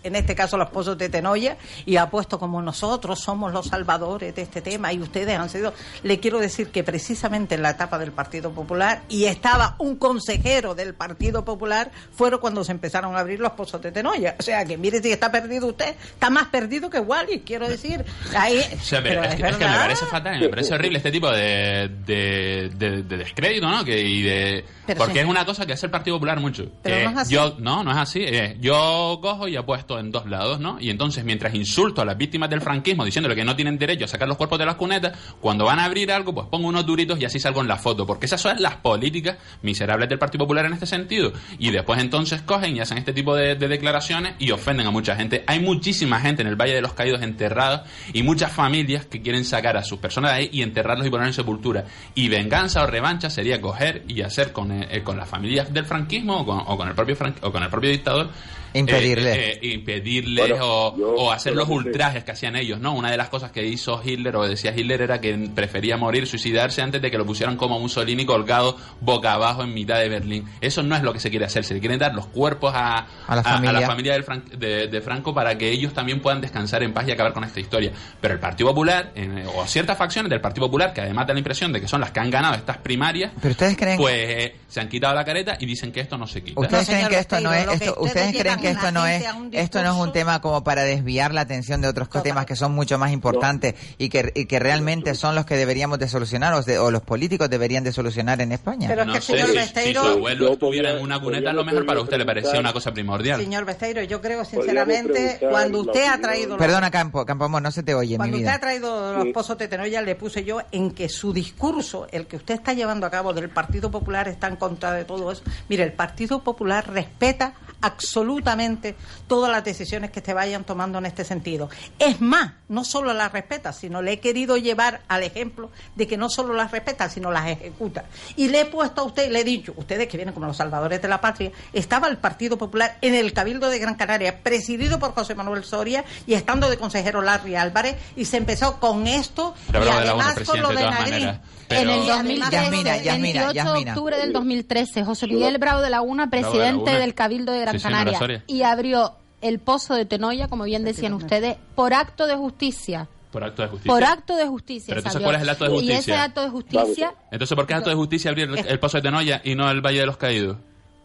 en este caso los pozos de Tenoya, y ha puesto como nosotros somos los salvadores de este tema y ustedes han sido, le quiero decir que precisamente en la etapa del Partido Popular, y estaba un consejero del Partido Popular, fueron cuando se empezaron a abrir los pozos de Tenoya. O sea, que mire si está perdido usted, está más perdido que Wally, quiero decir. Ahí, es, que, me parece fatal, me parece horrible este tipo de, de, descrédito, ¿no? Que, y de, porque es una cosa que hace el Partido Popular mucho. Pero no es así. Yo, no, no es así. yo cojo y apuesto en dos lados, ¿no? Y entonces, mientras insulto a las víctimas del franquismo diciéndole que no tienen derecho a sacar los cuerpos de las cunetas, cuando van a abrir algo, pues pongo unos duritos y así salgo en la foto. Porque esas son las políticas miserables del Partido Popular en este sentido. Y después entonces cogen y hacen este tipo de, de declaraciones y ofenden a mucha gente. Hay muchísima gente en el Valle de los Caídos enterrada y muchas familias que quieren sacar a sus personas de ahí y enterrarlos y poner en sepultura. Y venganza o revancha sería coger y hacer con, eh, con las familias del franquismo o con, o con el propio o con el propio dictador Impedirles. Eh, eh, impedirles o, hacer los ultrajes que hacían ellos, ¿no? Una de las cosas que hizo Hitler o decía Hitler era que prefería morir, suicidarse antes de que lo pusieran como Mussolini colgado boca abajo en mitad de Berlín. Eso no es lo que se quiere hacer, se le quieren dar los cuerpos a, a la familia, de, Franco para que ellos también puedan descansar en paz y acabar con esta historia. Pero el Partido Popular, o ciertas facciones del Partido Popular, que además da la impresión de que son las que han ganado estas primarias, ¿Pero ustedes creen... pues eh, se han quitado la careta y dicen que esto no se quita. ¿Ustedes creen que esto no es... ¿Ustedes creen que esto no es esto no es un tema como para desviar la atención de otros temas que son mucho más importantes y, que, que realmente son los que deberíamos de solucionar o, los políticos deberían de solucionar en España. Pero no sé, si, su abuelo estuviera en una cuneta, a lo mejor para usted le parecía una cosa primordial. Señor Besteiro, yo creo creo sinceramente, cuando usted ha traído... los- Perdona, Campo, Campo Amor, no se te oye, mi Cuando usted vida. ha traído los Sí. pozos de Tenoya, le puse yo en que su discurso, el que usted está llevando a cabo del Partido Popular, está en contra de todo eso. Mire, el Partido Popular respeta absolutamente todas las decisiones que se vayan tomando en este sentido. Es más, no solo las respeta, sino le he querido llevar al ejemplo de que no solo las respeta, sino las ejecuta. Y le he puesto a usted, le he dicho, ustedes que vienen como los salvadores de la patria, estaba el Partido Popular en el Cabildo de Gran Canaria, presidido por José Manuel Soria y estando de consejero Larry Álvarez, y se empezó con esto y hablaba de la además ONU, con lo de maneras. En el Pero- 2013, Yasmina, Yasmina, 28 de octubre del 2013, José Miguel Bravo de la UNA, Bravo de la presidente UNA. del Cabildo de Gran Sí, Canaria, y abrió el pozo de Tenoya, como bien decían ustedes, por acto de justicia. Por acto de justicia. Por acto de justicia. Pero entonces, salió. ¿cuál es el acto de Y justicia? ese acto de justicia, Entonces, ¿por qué es acto de justicia abrir el, el pozo de Tenoya y no el Valle de los Caídos?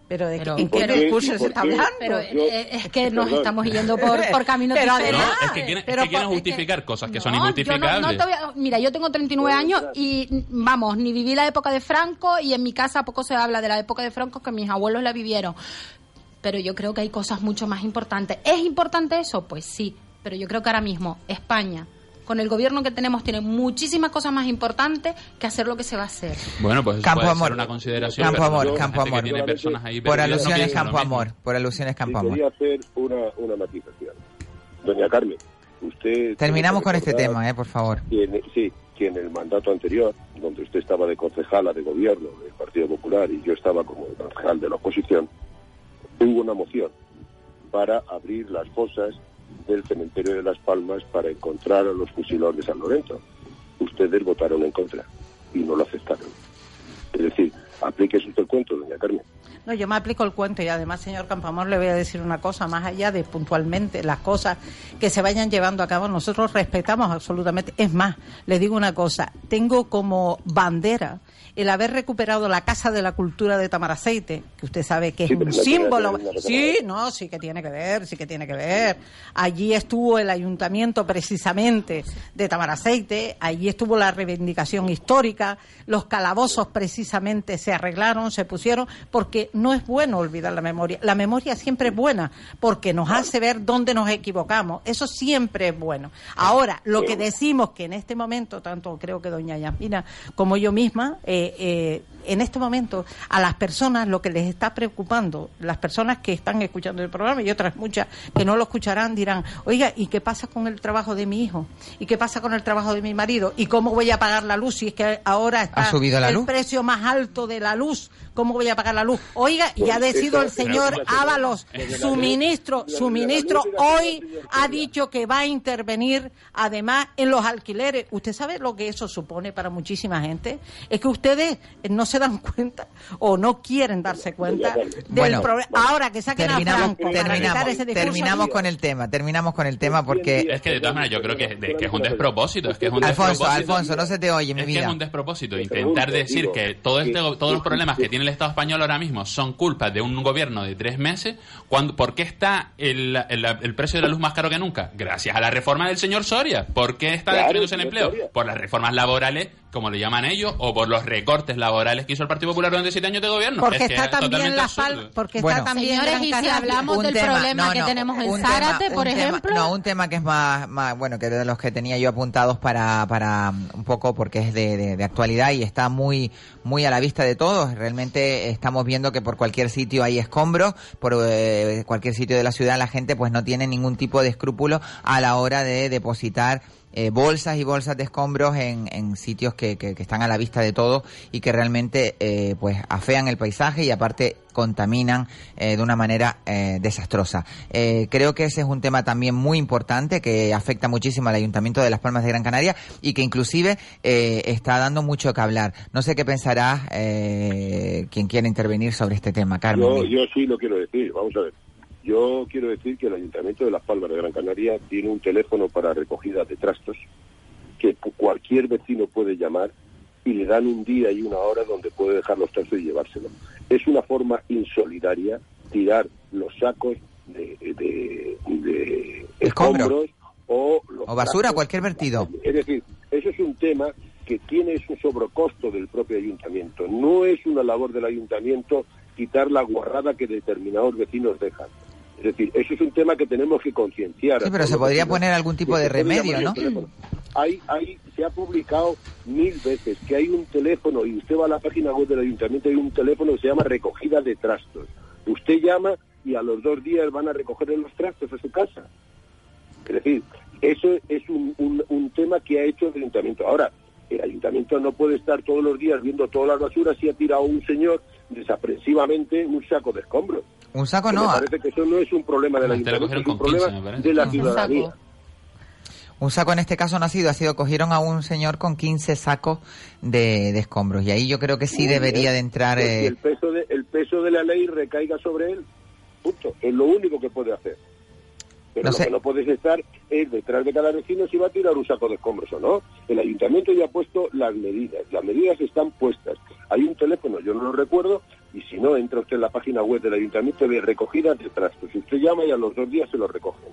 Pero, de, Pero- ¿en qué ¿por qué? discurso ¿Y se está hablando? pero Yo- eh, es que nos perdón. estamos yendo por, por caminos Pero diferentes. No, es que quieren, es pero que quieren es justificar cosas que son No, yo no- injustificables. no te voy a- mira, yo tengo 39 años y, vamos, ni viví la época de Franco y en mi casa poco se habla de la época de Franco que mis abuelos la vivieron. Pero yo creo que hay cosas mucho más importantes. ¿Es importante eso? Pues sí. Pero yo creo que ahora mismo España, con el gobierno que tenemos, tiene muchísimas cosas más importantes que hacer lo que se va a hacer. Bueno, pues Campo puede amor. ser una consideración. Campo amor, campo amor. tiene personas ahí Por no alusiones, Campo. Amor. Por alusiones, Campo Amor. quería hacer una, una matización. Doña Carmen, usted... Terminamos con este tema, eh, por favor. que en- sí, que en el mandato anterior, donde usted estaba de concejala de gobierno del Partido Popular y yo estaba como concejal de la oposición, hubo una moción para abrir las fosas del cementerio de Las Palmas para encontrar a los fusiladores de San Lorenzo. Ustedes votaron en contra y no lo aceptaron. Es decir, aplíquese usted el cuento, doña Carmen. No, yo me aplico el cuento y además, señor Campamor, le voy a decir una cosa, más allá de puntualmente las cosas que se vayan llevando a cabo, nosotros respetamos absolutamente. Es más, le digo una cosa, tengo como bandera el haber recuperado la Casa de la Cultura de Tamaraceite, que usted sabe que es un símbolo. Sí, no, sí que tiene que ver, sí que tiene que ver. Allí estuvo el ayuntamiento precisamente de Tamaraceite, allí estuvo la reivindicación histórica, los calabozos precisamente se arreglaron, se pusieron, porque no es bueno olvidar la memoria. La memoria siempre es buena, porque nos hace ver dónde nos equivocamos. Eso siempre es bueno. Ahora, lo que decimos que en este momento, tanto creo que doña Yasmina como yo misma, eh, eh, en este momento a las personas lo que les está preocupando, las personas que están escuchando el programa y otras muchas que no lo escucharán dirán, oiga, ¿y qué pasa con el trabajo de mi hijo? ¿Y qué pasa con el trabajo de mi marido? ¿Y cómo voy a pagar la luz si es que ahora está ¿Ha subido la el luz? precio más alto de la luz? ¿Cómo voy a pagar la luz? Oiga, y ha decidido el señor Ábalos, su ministro, su ministro hoy ha dicho que va a intervenir además en los alquileres. ¿Usted sabe lo que eso supone para muchísima gente? Es que ustedes no se dan cuenta o no quieren darse cuenta del Bueno, problema. Ahora que saquen Terminamos, a Franco para terminamos, ese discurso, terminamos con el tema, terminamos con el tema porque... Es que de todas maneras yo creo que, de- que es un despropósito. Es que es un Alfonso, despropósito. Alfonso, no se te oye, mi Es que es un despropósito Te intentar decir que todo este, todos los problemas que tiene el Estado español ahora mismo son culpa de un gobierno de tres meses. Cuando, ¿Por qué está el, el- el precio de la luz más caro que nunca? Gracias a la reforma del señor Soria. ¿Por qué está Claro, destruyéndose el empleo? Soria. Por las reformas laborales, como le llaman ellos, o por los recortes laborales que hizo el Partido Popular durante siete años de gobierno. porque Es que está es también la palma, porque Bueno. está también Señores, y si hablamos del problema que tenemos en Zárate, tema- por tema- ejemplo. no, un tema que es más, más, bueno, que de los que tenía yo apuntados para, para um, un poco porque es de, de- de actualidad y está muy, muy a la vista de todos. Realmente estamos viendo que por cualquier sitio hay escombros, por eh, cualquier sitio de la ciudad la gente pues no tiene ningún tipo de escrúpulo a la hora de depositar eh, bolsas y bolsas de escombros en, en sitios que, que- que están a la vista de todos y que realmente eh, pues afean el paisaje y aparte contaminan eh, de una manera eh, desastrosa. Eh, creo que ese es un tema también muy importante que afecta muchísimo al Ayuntamiento de Las Palmas de Gran Canaria y que inclusive eh, está dando mucho que hablar. No sé qué pensará eh, quien quiera intervenir sobre este tema, Carmen. Yo, yo sí lo quiero decir, vamos a ver. Yo quiero decir que el Ayuntamiento de Las Palmas de Gran Canaria tiene un teléfono para recogida de trastos que cu- cualquier vecino puede llamar y le dan un día y una hora donde puede dejar los trastos y llevárselo. Es una forma insolidaria tirar los sacos de, de, de Escombro. escombros o, los O basura, trastos. cualquier vertido. Es decir, eso es un tema que tiene un sobrecosto del propio ayuntamiento. No es una labor del ayuntamiento quitar la guarrada que determinados vecinos dejan. Es decir, eso es un tema que tenemos que concienciar. Sí, pero se podría poner algún tipo de remedio, ¿no? Hay, hay, se ha publicado mil veces que hay un teléfono y usted va a la página web del ayuntamiento hay un teléfono que se llama recogida de trastos. Usted llama y a los dos días van a recoger los trastos a su casa. Es decir, eso es un, un- un tema que ha hecho el ayuntamiento. Ahora, el ayuntamiento no puede estar todos los días viendo todas las basuras y ha tirado un señor desaprensivamente un saco de escombros. Un saco no, me parece que eso no es un problema del Antes lo ayuntamiento, es cogieron un con 15, problema me parece. de la Un ciudadanía. saco. un saco en este caso no ha sido, ha sido cogieron a un señor con 15 sacos de, de escombros y ahí yo creo que sí Muy debería bien. de entrar Pues que eh, el peso de el peso de la ley recaiga sobre él. Punto. Es lo único que puede hacer. Pero No lo sé. que no puedes estar es detrás de cada vecino si va a tirar un saco de escombros o no. El ayuntamiento ya ha puesto las medidas. Las medidas están puestas. Hay un teléfono, yo no lo recuerdo, y si no, entra usted en la página web del ayuntamiento de recogida de trastos. Si usted llama y a los dos días se lo recogen.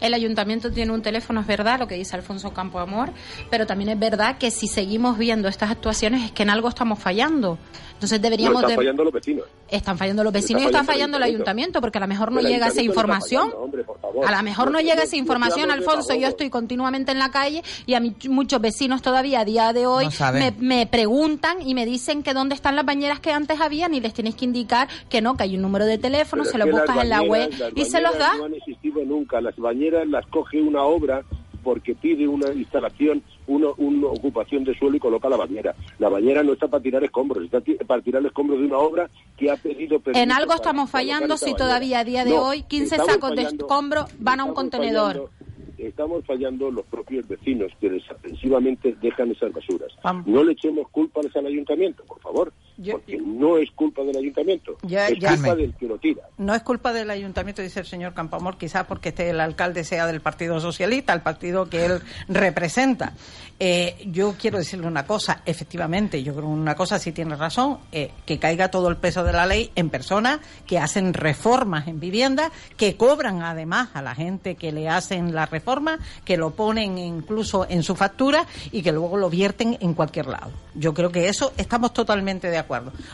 El ayuntamiento tiene un teléfono, es verdad, lo que dice Alfonso Campo Amor, pero también es verdad que si seguimos viendo estas actuaciones es que en algo estamos fallando. Entonces No deberíamos están de... fallando los vecinos. Están fallando los vecinos y Está están fallando el el ayuntamiento, porque a lo mejor no El llega esa no información. fallando, hombre, por favor. A lo mejor no No, llega no, esa no información, Alfonso. Yo estoy continuamente en la calle y a mí muchos vecinos todavía a día de hoy No me, me preguntan y me dicen que dónde están las bañeras que antes habían y les tienes que indicar que no, que hay un número de teléfono, Pero se lo buscas en la web y se los da. No han existido nunca. Las bañeras las coge una obra porque pide una instalación, una, una ocupación de suelo y coloca la bañera. La bañera no está para tirar escombros, está ti- para tirar escombros de una obra que ha pedido permiso En algo estamos fallando si bañera. todavía a día de No, hoy 15 estamos sacos de fallando- escombro van a un contenedor. fallando- estamos fallando los propios vecinos que desaprensivamente dejan esas basuras. Vamos. No le echemos culpas al ayuntamiento, por favor, Yo- porque no es culpa del ayuntamiento, Ya- es ya- culpa Carmen. del que lo tira. No es culpa del ayuntamiento, dice el señor Campamor, quizás porque este, el alcalde sea del Partido Socialista, el partido que él representa. Eh, yo quiero decirle una cosa, efectivamente, yo creo que una cosa sí tiene razón, eh, que caiga todo el peso de la ley en personas que hacen reformas en vivienda, que cobran además a la gente que le hacen la reforma, que lo ponen incluso en su factura y que luego lo vierten en cualquier lado. Yo creo que eso estamos totalmente de acuerdo.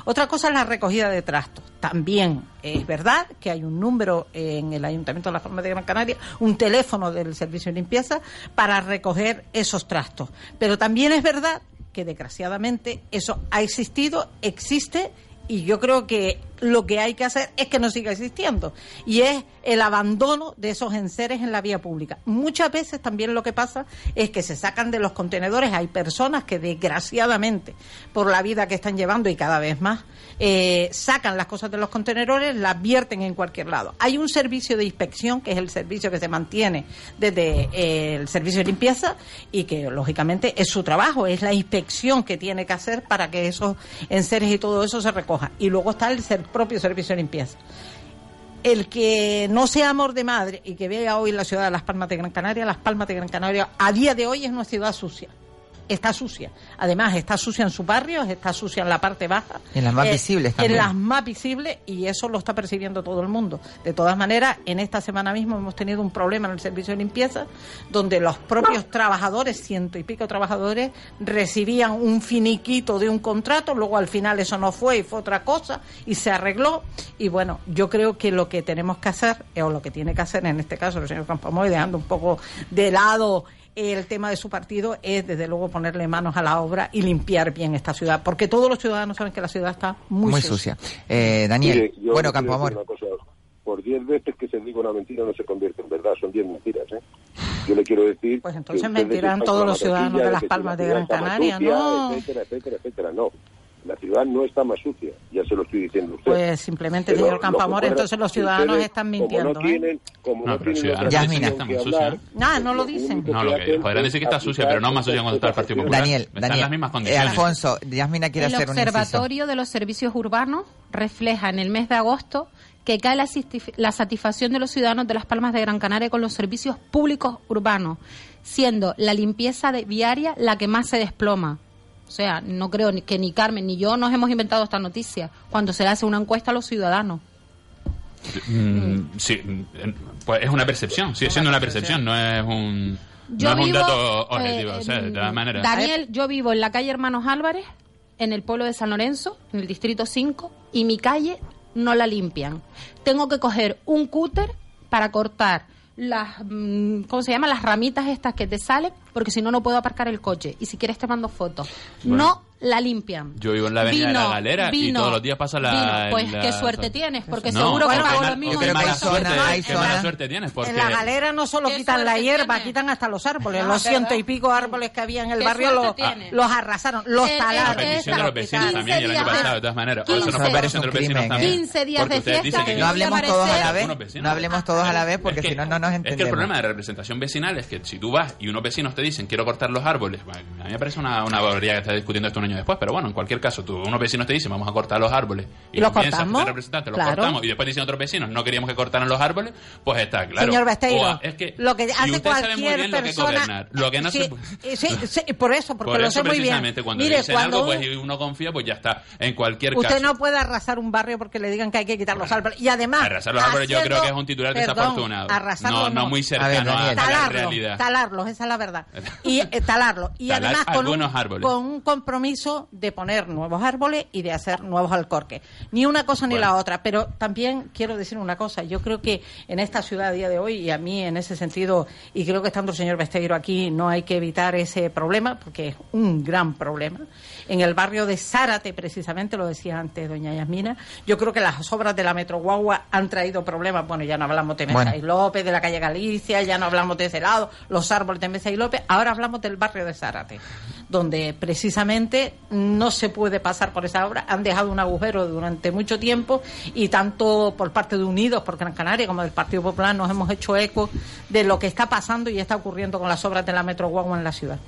Otra cosa es la recogida de trastos. También es verdad que hay un número en el Ayuntamiento de Las Palmas de Gran Canaria, un teléfono del Servicio de Limpieza para recoger esos trastos. Pero también es verdad que desgraciadamente eso ha existido, existe y yo creo que lo que hay que hacer es que no siga existiendo y es el abandono de esos enseres en la vía pública. Muchas veces también lo que pasa es que se sacan de los contenedores, hay personas que desgraciadamente por la vida que están llevando y cada vez más eh, sacan las cosas de los contenedores, las vierten en cualquier lado. Hay un servicio de inspección que es el servicio que se mantiene desde eh, el servicio de limpieza y que lógicamente es su trabajo, es la inspección que tiene que hacer para que esos enseres y todo eso se Y luego está el ser- propio servicio de limpieza. El que no sea amor de madre y que vea hoy la ciudad de Las Palmas de Gran Canaria, Las Palmas de Gran Canaria a día de hoy es una ciudad sucia. Está sucia. Además, está sucia en sus barrios, está sucia en la parte baja. En las más Eh, visibles también. En las más visibles y eso lo está percibiendo todo el mundo. De todas maneras, en esta semana mismo hemos tenido un problema en el servicio de limpieza donde los propios trabajadores, ciento y pico trabajadores, recibían un finiquito de un contrato, luego al final eso no fue y fue otra cosa y se arregló. Y bueno, yo creo que lo que tenemos que hacer, o lo que tiene que hacer en este caso el señor Campomoy, dejando un poco de lado el tema de su partido es desde luego ponerle manos a la obra y limpiar bien esta ciudad, porque todos los ciudadanos saben que la ciudad está muy, muy, sucia. sucia. Eh, Daniel, Mire, yo bueno, Campo Amor. cosa. Por diez veces que se diga una mentira no se convierte en verdad, son diez mentiras. ¿eh? Yo le quiero decir. Pues entonces mentirán todos los ciudadanos de Las Palmas de Gran Canaria, ¿no? Etcétera, etcétera, etcétera. No. La ciudad no está más sucia, ya se lo estoy diciendo a usted. Pues simplemente, Pero señor Campamor, entonces los ciudadanos ustedes, están como mintiendo. no ¿eh? tienen, como No, no, pero tienen dicen que opción está más sucia, Ah, no lo dicen. No, lo que podrán decir que está sucia, pero no más sucia cuando está el Partido Popular. Daniel, Están Daniel, en las mismas eh, condiciones. Alfonso, Yasmina quiere El hacer un inciso. Observatorio de los Servicios Urbanos refleja en el mes de agosto que cae la, la satisfacción de los ciudadanos de Las Palmas de Gran Canaria con los servicios públicos urbanos, siendo la limpieza de- viaria la que más se desploma. O sea, no creo ni- que ni Carmen ni yo nos hemos inventado esta noticia cuando se le hace una encuesta a los ciudadanos. Mm, sí, mm, pues es una percepción, sigue siendo una percepción, no es un, Yo no es un dato eh, objetivo. o sea, de todas maneras. Daniel, yo vivo en la calle Hermanos Álvarez, en el pueblo de San Lorenzo, en el distrito 5, y mi calle no la limpian. Tengo que coger un cúter para cortar las, mm, ¿cómo se llama? Las ramitas estas que te salen, porque si no, no puedo aparcar el coche. Y si quieres te mando fotos. Bueno. No la limpian. Yo vivo en la avenida de la Galera y vino, todos los días pasa la- vino. Pues la- qué suerte tienes, porque No, seguro que qué pago lo mismo. qué que mala hay suerte, hay qué mala suerte tienes, porque En la galera no solo ¿Qué quitan la hierba, tiene? quitan hasta los árboles. Los ciento ¿verdad? y pico árboles que había en el ¿Qué barrio los, los arrasaron, los Eh, eh, la talaron. petición de los vecinos también y el año pasado, de todas maneras. es parece petición de los vecinos ¿eh? también. 15 días de fiesta que que No hablemos todos a la vez. No hablemos todos a la vez porque Es que- si no, no nos Es entendemos. que el problema de representación vecinal es que si tú vas y unos vecinos te dicen quiero cortar los árboles, bueno, a mí me parece una, una barbaridad que estar discutiendo esto un año después, pero bueno, en cualquier caso, tú, unos vecinos te dicen vamos a cortar los árboles ¿Y los cortamos? representante, los Claro. cortamos y después dicen otros vecinos no queríamos que cortaran los árboles, pues está claro. Señor Besteiro, es que lo que hace usted sabe muy cualquier bien lo que es persona... gobernar, lo que no sí, se sí, sí, por eso, porque Por lo eso sé muy bien. precisamente cuando Mire, dicen cuando algo, pues y uno confía, pues ya está. En cualquier Usted caso. no puede arrasar un barrio porque le digan que hay que quitar los árboles. Y además. Arrasar los árboles yo creo que es un titular Perdón, desafortunado. No, no muy A cercano ver, a, Daniel. la realidad. talarlos, esa es la verdad. Y eh, talarlos. Y Talar además con un, algunos árboles. con un compromiso de poner nuevos árboles y de hacer nuevos alcorques. Ni una cosa ni Bueno. la otra. Pero también quiero decir una cosa. Yo creo que en esta ciudad a día de hoy, y a mí en ese sentido, y creo que estando el señor Besteiro aquí, no hay que evitar ese problema, porque es un gran problema. En el barrio de Zárate, precisamente, lo decía antes doña Yasmina, yo creo que las obras de la Metro Guagua han traído problemas. Bueno, ya no hablamos de Mesa Bueno. y López, de la calle Galicia, ya no hablamos de ese lado, los árboles de Mesa y López, ahora hablamos del barrio de Zárate, donde precisamente no se puede pasar por esa obra. Han dejado un agujero durante mucho tiempo y tanto por parte de Unidos por Gran Canaria como del Partido Popular nos hemos hecho eco de lo que está pasando y está ocurriendo con las obras de la Metro Guagua en la ciudad.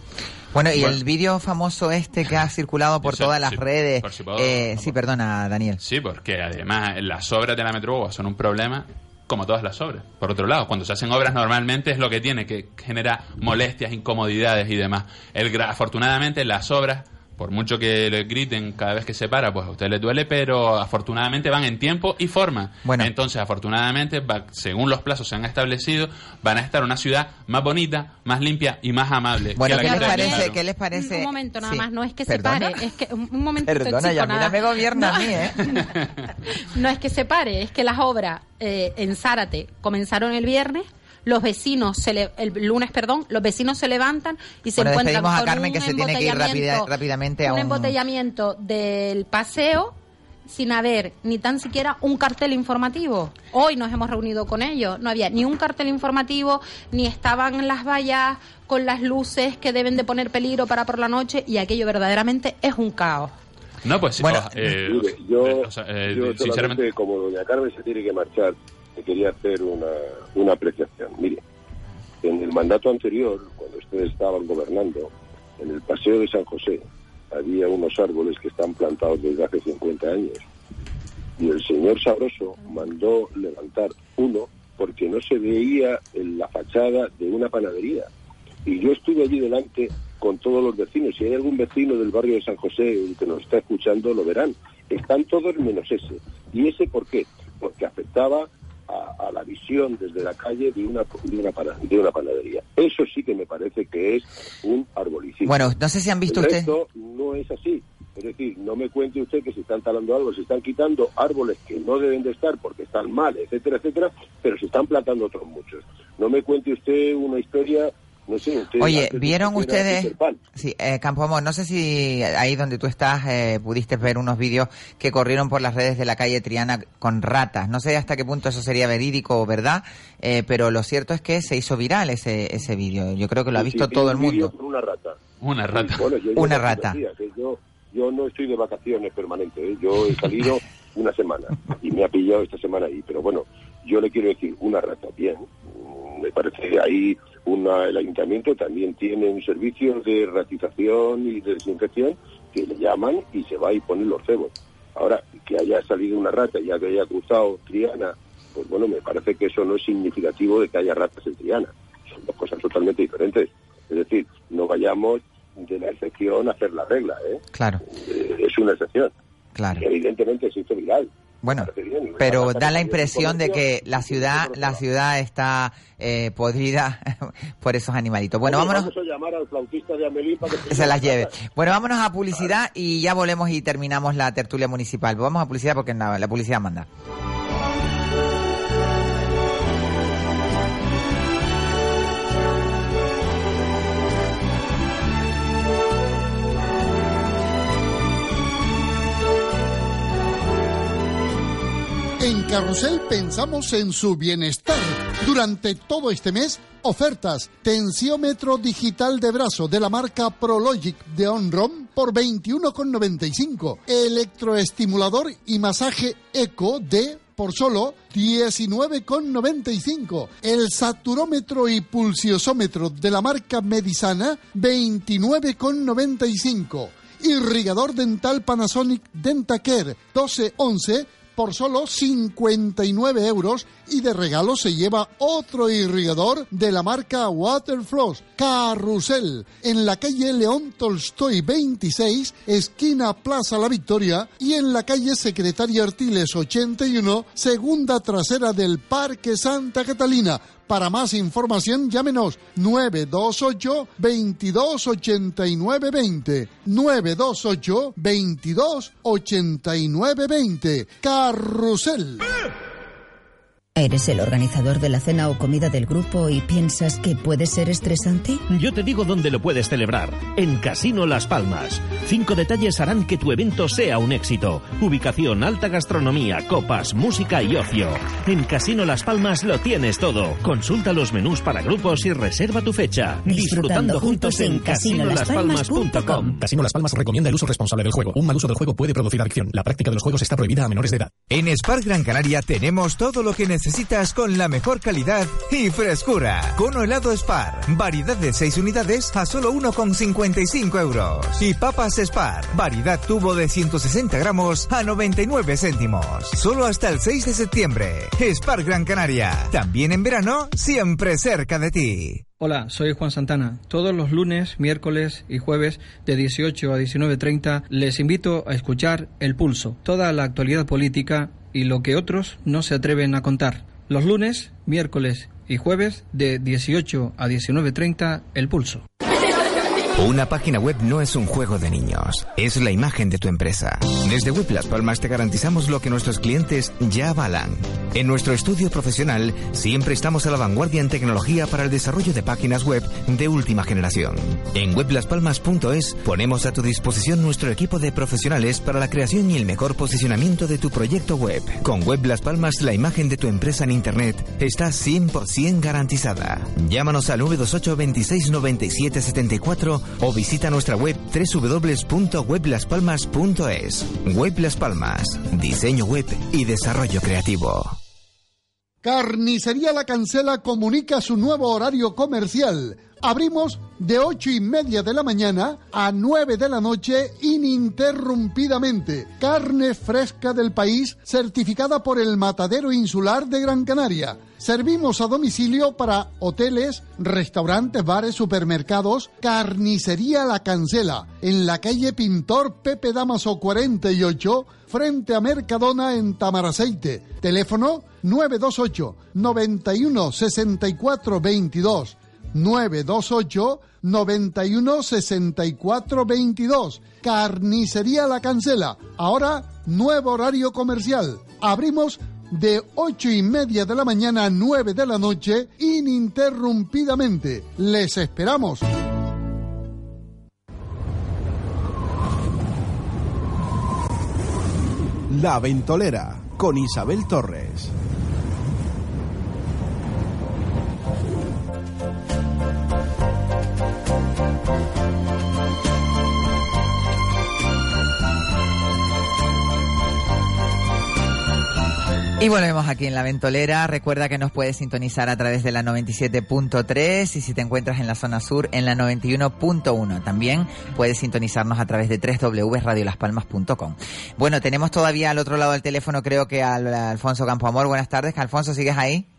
Bueno, y Bueno. el vídeo famoso este que ha circulado por Eso, todas las sí, redes. por si puedo- eh, sí, perdona, Daniel. Sí, porque además las obras de la Metro son un problema como todas las obras. Por otro lado, cuando se hacen obras normalmente es lo que tiene, que genera molestias, incomodidades y demás. El, afortunadamente las obras, por mucho que le griten cada vez que se para, pues a usted le duele, pero afortunadamente van en tiempo y forma. Bueno. Entonces, afortunadamente, va- según los plazos se han establecido, van a estar una ciudad más bonita, más limpia y más amable. Bueno, que ¿qué la les que parece? ¿Qué les parece? Un momento nada Sí. más, no es que ¿Perdona? se pare, es que un, un momento Perdona, Yamila me gobierna a mí, ¿eh? No es que se pare, es que las obras eh, en Zárate comenzaron el viernes. Los vecinos, se le- el lunes, perdón, los vecinos se levantan y se Bueno, encuentran a con Carmen, un que se tiene que ir rápida- rápidamente a un un- embotellamiento del paseo sin haber ni tan siquiera un cartel informativo. Hoy nos hemos reunido con ellos, no había ni un cartel informativo, ni estaban las vallas con las luces que deben de poner peligro para por la noche y aquello verdaderamente es un caos. No, pues Bueno, eh, yo, eh, o sea, eh, yo sinceramente. como doña Carmen se tiene que marchar, quería hacer una, una apreciación. Mire, en el mandato anterior, cuando ustedes estaban gobernando, en el Paseo de San José había unos árboles que están plantados desde hace 50 años. Y el señor Sabroso mandó levantar uno porque no se veía en la fachada de una panadería. Y yo estuve allí delante con todos los vecinos. Si hay algún vecino del barrio de San José que nos está escuchando, lo verán. Están todos menos ese. ¿Y ese por qué? Porque afectaba a, a la visión desde la calle de una, de, una pana- de una panadería. Eso sí que me parece que es un arbolicida. Bueno, no sé si han visto ustedes. resto no es así. Es decir, no me cuente usted que se están talando árboles, se están quitando árboles que no deben de estar porque están mal, etcétera, etcétera, pero se están plantando otros muchos. No me cuente usted una historia, no sé, usted... Oye, ¿vieron ustedes? Sí, eh, Campoamor, no sé si ahí donde tú estás eh, pudiste ver unos vídeos que corrieron por las redes de la calle Triana con ratas. No sé hasta qué punto eso sería verídico o verdad, eh, pero lo cierto es que se hizo viral ese, ese vídeo. Yo creo que lo ha visto sí, todo el mundo. una rata. Una rata. Bueno, yo Una rata. ¿eh? Yo, yo no estoy de vacaciones permanentes, ¿eh? yo he salido una semana y me ha pillado esta semana ahí, pero bueno, yo le quiero decir, una rata, bien, me parece que ahí una, el ayuntamiento también tiene un servicio de ratización y de desinfección que le llaman y se va y pone los cebos. Ahora, que haya salido una rata y que haya cruzado Triana, pues bueno, me parece que eso no es significativo de que haya ratas en Triana. Son dos cosas totalmente diferentes. Es decir, no vayamos de la excepción a hacer la regla, ¿eh? Claro, Eh, es una excepción. claro. Y evidentemente se hizo viral. Bueno, pero da la impresión de que la ciudad, la ciudad está eh, podrida por esos animalitos. Bueno, vámonos. Vamos a llamar al flautista de Amelín para que que se las lleve. Bueno, vámonos a publicidad y ya volvemos y terminamos la tertulia municipal. Vamos a publicidad porque la, la publicidad manda. Carrusel pensamos en su bienestar. Durante todo este mes, ofertas. Tensiómetro digital de brazo de la marca Prologic de Onrom por 21,95. Electroestimulador y masaje Eco de por solo 19,95. El saturómetro y pulsiosómetro de la marca Medisana 29,95. Irrigador dental Panasonic Dentacare 1211 por solo 59 euros y de regalo se lleva otro irrigador de la marca Waterfloss Carrusel en la calle León Tolstoy 26, esquina Plaza La Victoria y en la calle Secretaria Artiles 81, segunda trasera del Parque Santa Catalina. Para más información, llámenos 928 22 89 20. 928 22 89 20. Carrusel. ¿Eres el organizador de la cena o comida del grupo y piensas que puede ser estresante? Yo te digo dónde lo puedes celebrar. En Casino Las Palmas. Cinco detalles harán que tu evento sea un éxito. Ubicación, alta gastronomía, copas, música y ocio. En Casino Las Palmas lo tienes todo. Consulta los menús para grupos y reserva tu fecha. Disfrutando, juntos en casinolaspalmas.com. Casino Las Palmas recomienda el uso responsable del juego. Un mal uso del juego puede producir adicción. La práctica de los juegos está prohibida a menores de edad. En Spark Gran Canaria tenemos todo lo que necesitas necesitas con la mejor calidad y frescura. Cono helado Spar, variedad de 6 unidades a solo 1,55 euros. Y papas Spar, variedad tubo de 160 gramos a 99 céntimos. Solo hasta el 6 de septiembre. Spar Gran Canaria, también en verano, siempre cerca de ti. Hola, soy Juan Santana. Todos los lunes, miércoles y jueves de 18 a 19.30 les invito a escuchar El Pulso, toda la actualidad política y lo que otros no se atreven a contar. Los lunes, miércoles y jueves de 18 a 19.30 El Pulso. Una página web no es un juego de niños, es la imagen de tu empresa. Desde Web Las Palmas te garantizamos lo que nuestros clientes ya avalan. En nuestro estudio profesional siempre estamos a la vanguardia en tecnología para el desarrollo de páginas web de última generación. En weblaspalmas.es ponemos a tu disposición nuestro equipo de profesionales para la creación y el mejor posicionamiento de tu proyecto web. Con Web Las Palmas la imagen de tu empresa en Internet está 100% garantizada. Llámanos al 928 26 97 74 o visita nuestra web www.weblaspalmas.es. Web Las Palmas, diseño web y desarrollo creativo. Carnicería La Cancela comunica su nuevo horario comercial. Abrimos de ocho y media de la mañana a 9 de la noche ininterrumpidamente. Carne fresca del país certificada por el Matadero Insular de Gran Canaria. Servimos a domicilio para hoteles, restaurantes, bares, supermercados. Carnicería La Cancela en la calle Pintor Pepe Damaso 48 frente a Mercadona en Tamaraceite. Teléfono 928 91 64 22 928 91 64 22. Carnicería La Cancela. Ahora, nuevo horario comercial. Abrimos de ocho y media de la mañana a 9 de la noche ininterrumpidamente. Les esperamos. La Ventolera con Isabel Torres. Y volvemos aquí en la ventolera. Recuerda que nos puedes sintonizar a través de la 97.3 y si te encuentras en la zona sur en la 91.1. También puedes sintonizarnos a través de www.radiolaspalmas.com. Bueno, tenemos todavía al otro lado del teléfono creo que al Alfonso Campoamor. Buenas tardes. Alfonso, ¿sigues ahí?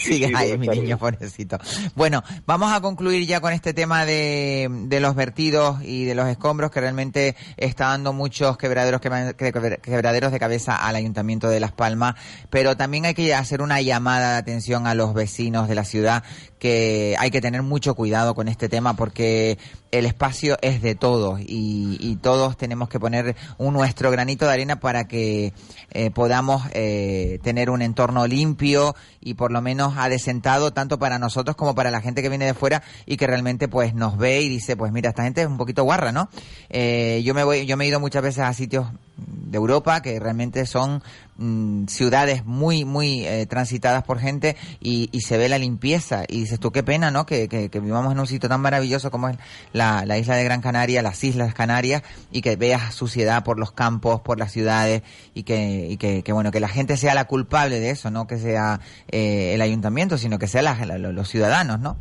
Sigues ahí, mi niño pobrecito. Bueno, vamos a concluir ya con este tema de, de los vertidos y de los escombros que realmente está dando muchos quebraderos, quebraderos de cabeza al Ayuntamiento de Las Palmas, pero también hay que hacer una llamada de atención a los vecinos de la ciudad que hay que tener mucho cuidado con este tema porque el espacio es de todos y, y todos tenemos que poner un nuestro granito de arena para que eh, podamos eh, tener un entorno limpio y por lo menos adesentado tanto para nosotros como para la gente que viene de fuera y que realmente pues nos ve y dice pues mira esta gente es un poquito guarra no eh, yo me voy yo me he ido muchas veces a sitios de Europa que realmente son mm, ciudades muy, muy eh, transitadas por gente y, y, se ve la limpieza. Y dices tú, qué pena, ¿no? Que, que, que vivamos en un sitio tan maravilloso como es la, la, isla de Gran Canaria, las Islas Canarias, y que veas suciedad por los campos, por las ciudades, y que, y que, que bueno, que la gente sea la culpable de eso, no que sea eh, el ayuntamiento, sino que sea la, la, los ciudadanos, ¿no?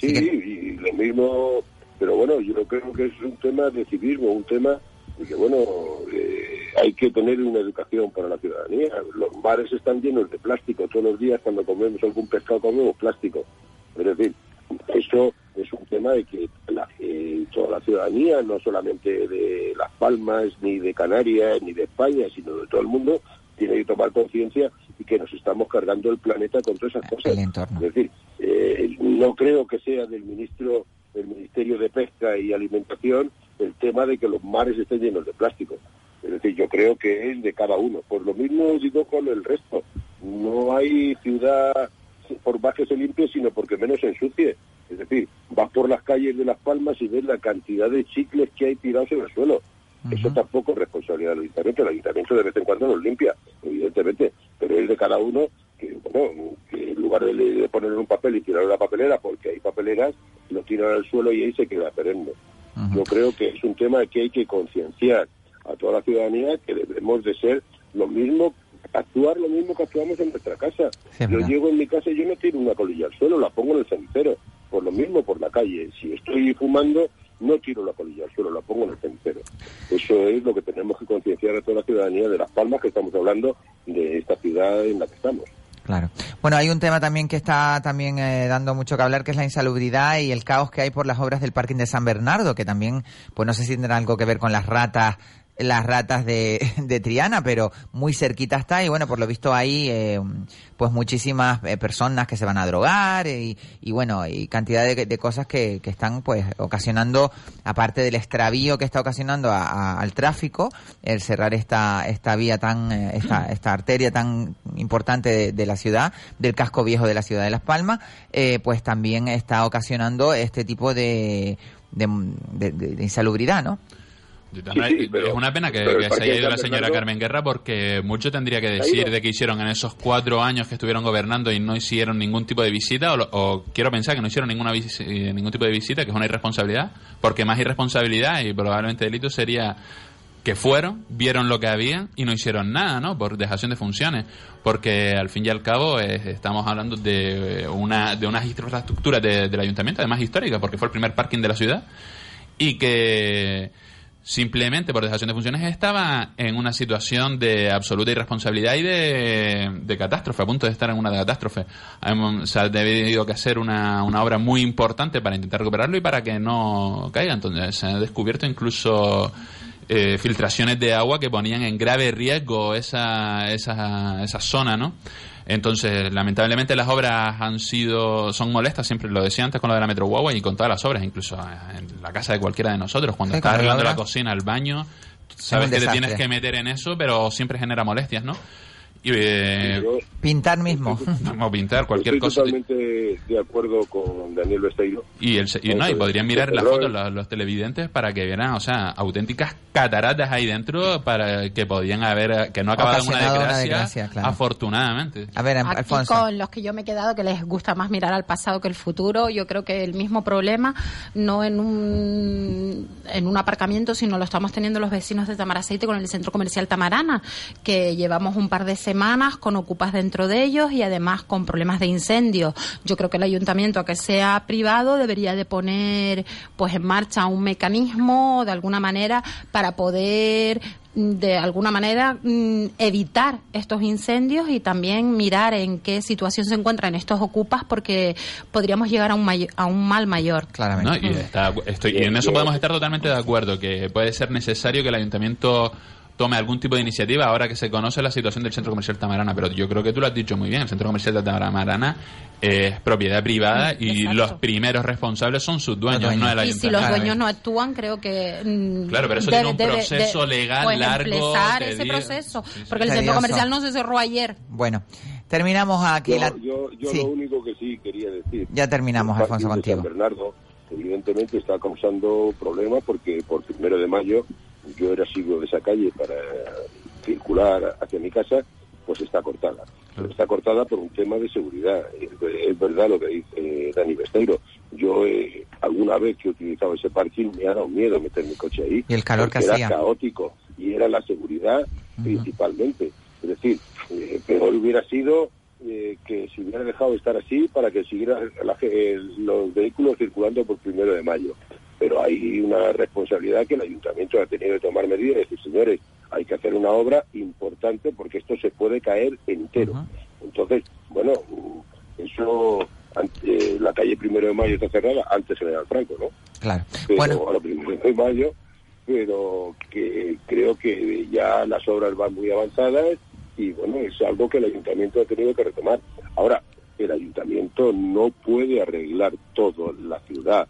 Sí, y lo mismo, pero bueno, yo creo que es un tema de civismo, un tema de que, bueno, eh, hay que tener una educación para la ciudadanía. Los mares están llenos de plástico, todos los días cuando comemos algún pescado comemos plástico. Es decir, eso es un tema de que la, eh, toda la ciudadanía, no solamente de Las Palmas, ni de Canarias, ni de España, sino de todo el mundo, tiene que tomar conciencia y que nos estamos cargando el planeta con todas esas cosas. Es decir, eh, no creo que sea del ministro del Ministerio de Pesca y Alimentación el tema de que los mares estén llenos de plástico. Es decir, yo creo que es de cada uno. Por lo mismo digo con el resto. No hay ciudad por más que se limpie, sino porque menos se ensucie. Es decir, vas por las calles de Las Palmas y ves la cantidad de chicles que hay tirados en el suelo. Eso tampoco es responsabilidad del ayuntamiento. El ayuntamiento de vez en cuando los limpia, evidentemente, pero es de cada uno que, bueno, que en lugar de, de poner un papel y tirar en la papelera, porque hay papeleras, lo tiran al suelo y ahí se queda perenne. Yo creo que es un tema que hay que concienciar a toda la ciudadanía que debemos de ser lo mismo, actuar lo mismo que actuamos en nuestra casa. yo llego en mi casa y yo no tiro una colilla al suelo, la pongo en el cenicero. Por lo mismo por la calle. Si estoy fumando, no tiro la colilla al suelo, la pongo en el cenicero. Eso es lo que tenemos que concienciar a toda la ciudadanía de Las Palmas, que estamos hablando de esta ciudad en la que estamos. Claro. Bueno, hay un tema también que está también eh, dando mucho que hablar, que es la insalubridad y el caos que hay por las obras del parking de San Bernardo, que también, pues no sé si tendrá algo que ver con las ratas las ratas de, de, Triana, pero muy cerquita está y bueno, por lo visto hay eh, pues muchísimas eh, personas que se van a drogar y, y bueno, y cantidad de, de cosas que, que, están pues ocasionando, aparte del extravío que está ocasionando a, a, al tráfico, el cerrar esta, esta vía tan, eh, esta, esta arteria tan importante de, de, la ciudad, del casco viejo de la ciudad de Las Palmas, eh, pues también está ocasionando este tipo de, de, de insalubridad, ¿no? Sí, sí, pero, es una pena que, que se haya ido la señora Carmen Guerra porque mucho tendría que decir de que hicieron en esos cuatro años que estuvieron gobernando y no hicieron ningún tipo de visita o, o quiero pensar que no hicieron ninguna ningún tipo de visita que es una irresponsabilidad porque más irresponsabilidad y probablemente delito sería que fueron, vieron lo que había y no hicieron nada, ¿no? Por dejación de funciones. Porque al fin y al cabo eh, estamos hablando de una de unas infraestructuras de, del ayuntamiento, además históricas, porque fue el primer parking de la ciudad y que simplemente por dejación de funciones estaba en una situación de absoluta irresponsabilidad y de, de catástrofe, a punto de estar en una catástrofe. Se ha debido que hacer una, una, obra muy importante para intentar recuperarlo y para que no caiga. Entonces se han descubierto incluso eh, filtraciones de agua que ponían en grave riesgo esa, esa, esa zona, ¿no? Entonces, lamentablemente las obras han sido, son molestas, siempre lo decía antes con lo de la Metro Guagua y con todas las obras, incluso en la casa de cualquiera de nosotros, cuando sí, estás arreglando la cocina, el baño, sabes que te tienes que meter en eso, pero siempre genera molestias, ¿no? Y, eh, pintar mismo. O pintar cualquier Estoy cosa. totalmente de acuerdo con Daniel Besteiro. Y, el, y, no, y podrían mirar las fotos los, los, televidentes para que vieran, o sea, auténticas cataratas ahí dentro para que podían haber, que no acabado en una desgracia, una desgracia claro. afortunadamente. A ver, Aquí Alfonso. con los que yo me he quedado, que les gusta más mirar al pasado que el futuro, yo creo que el mismo problema, no en un, en un aparcamiento, sino lo estamos teniendo los vecinos de Tamaraceite con el centro comercial Tamarana, que llevamos un par de semanas semanas con ocupas dentro de ellos y además con problemas de incendio. Yo creo que el ayuntamiento, a que sea privado, debería de poner pues en marcha un mecanismo de alguna manera para poder de alguna manera evitar estos incendios y también mirar en qué situación se encuentran estos ocupas porque podríamos llegar a un, may a un mal mayor. Claramente. ¿No? Y, está, estoy, y en eso podemos estar totalmente de acuerdo, que puede ser necesario que el ayuntamiento tome algún tipo de iniciativa ahora que se conoce la situación del centro comercial Tamarana. Pero yo creo que tú lo has dicho muy bien, el centro comercial de Tamarana es propiedad privada y Exacto. los primeros responsables son sus dueños, dueños. no el ayuntamiento. Y si los dueños no actúan, creo que... Mmm, claro, pero eso debe, tiene un proceso debe, legal pues largo. ese proceso, porque el centro comercial no se cerró ayer. Bueno, terminamos aquí yo, la... Yo, yo sí. lo único que sí quería decir... Ya terminamos, Alfonso, contigo. San Bernardo, evidentemente está causando problemas porque por primero de mayo yo era siglo de esa calle para circular hacia mi casa, pues está cortada. Pero está cortada por un tema de seguridad. Es, verdad lo que dice Dani Besteiro. Yo eh, alguna vez que he utilizado ese parking me ha dado miedo meter mi coche ahí. Y el calor que hacía. Era caótico y era la seguridad principalmente. Es decir, eh, peor hubiera sido eh, que se hubiera dejado de estar así para que siguieran los vehículos circulando por primero de mayo. Pero hay una responsabilidad que el ayuntamiento ha tenido de tomar medidas y decir, señores, hay que hacer una obra importante porque esto se puede caer entero. Entonces, bueno, eso, ante- la calle primero de mayo está cerrada, antes General Franco, ¿no? Claro. pero Bueno. ahora primero de mayo, pero que creo que ya las obras van muy avanzadas y bueno, es algo que el ayuntamiento ha tenido que retomar. Ahora, el ayuntamiento no puede arreglar todo la ciudad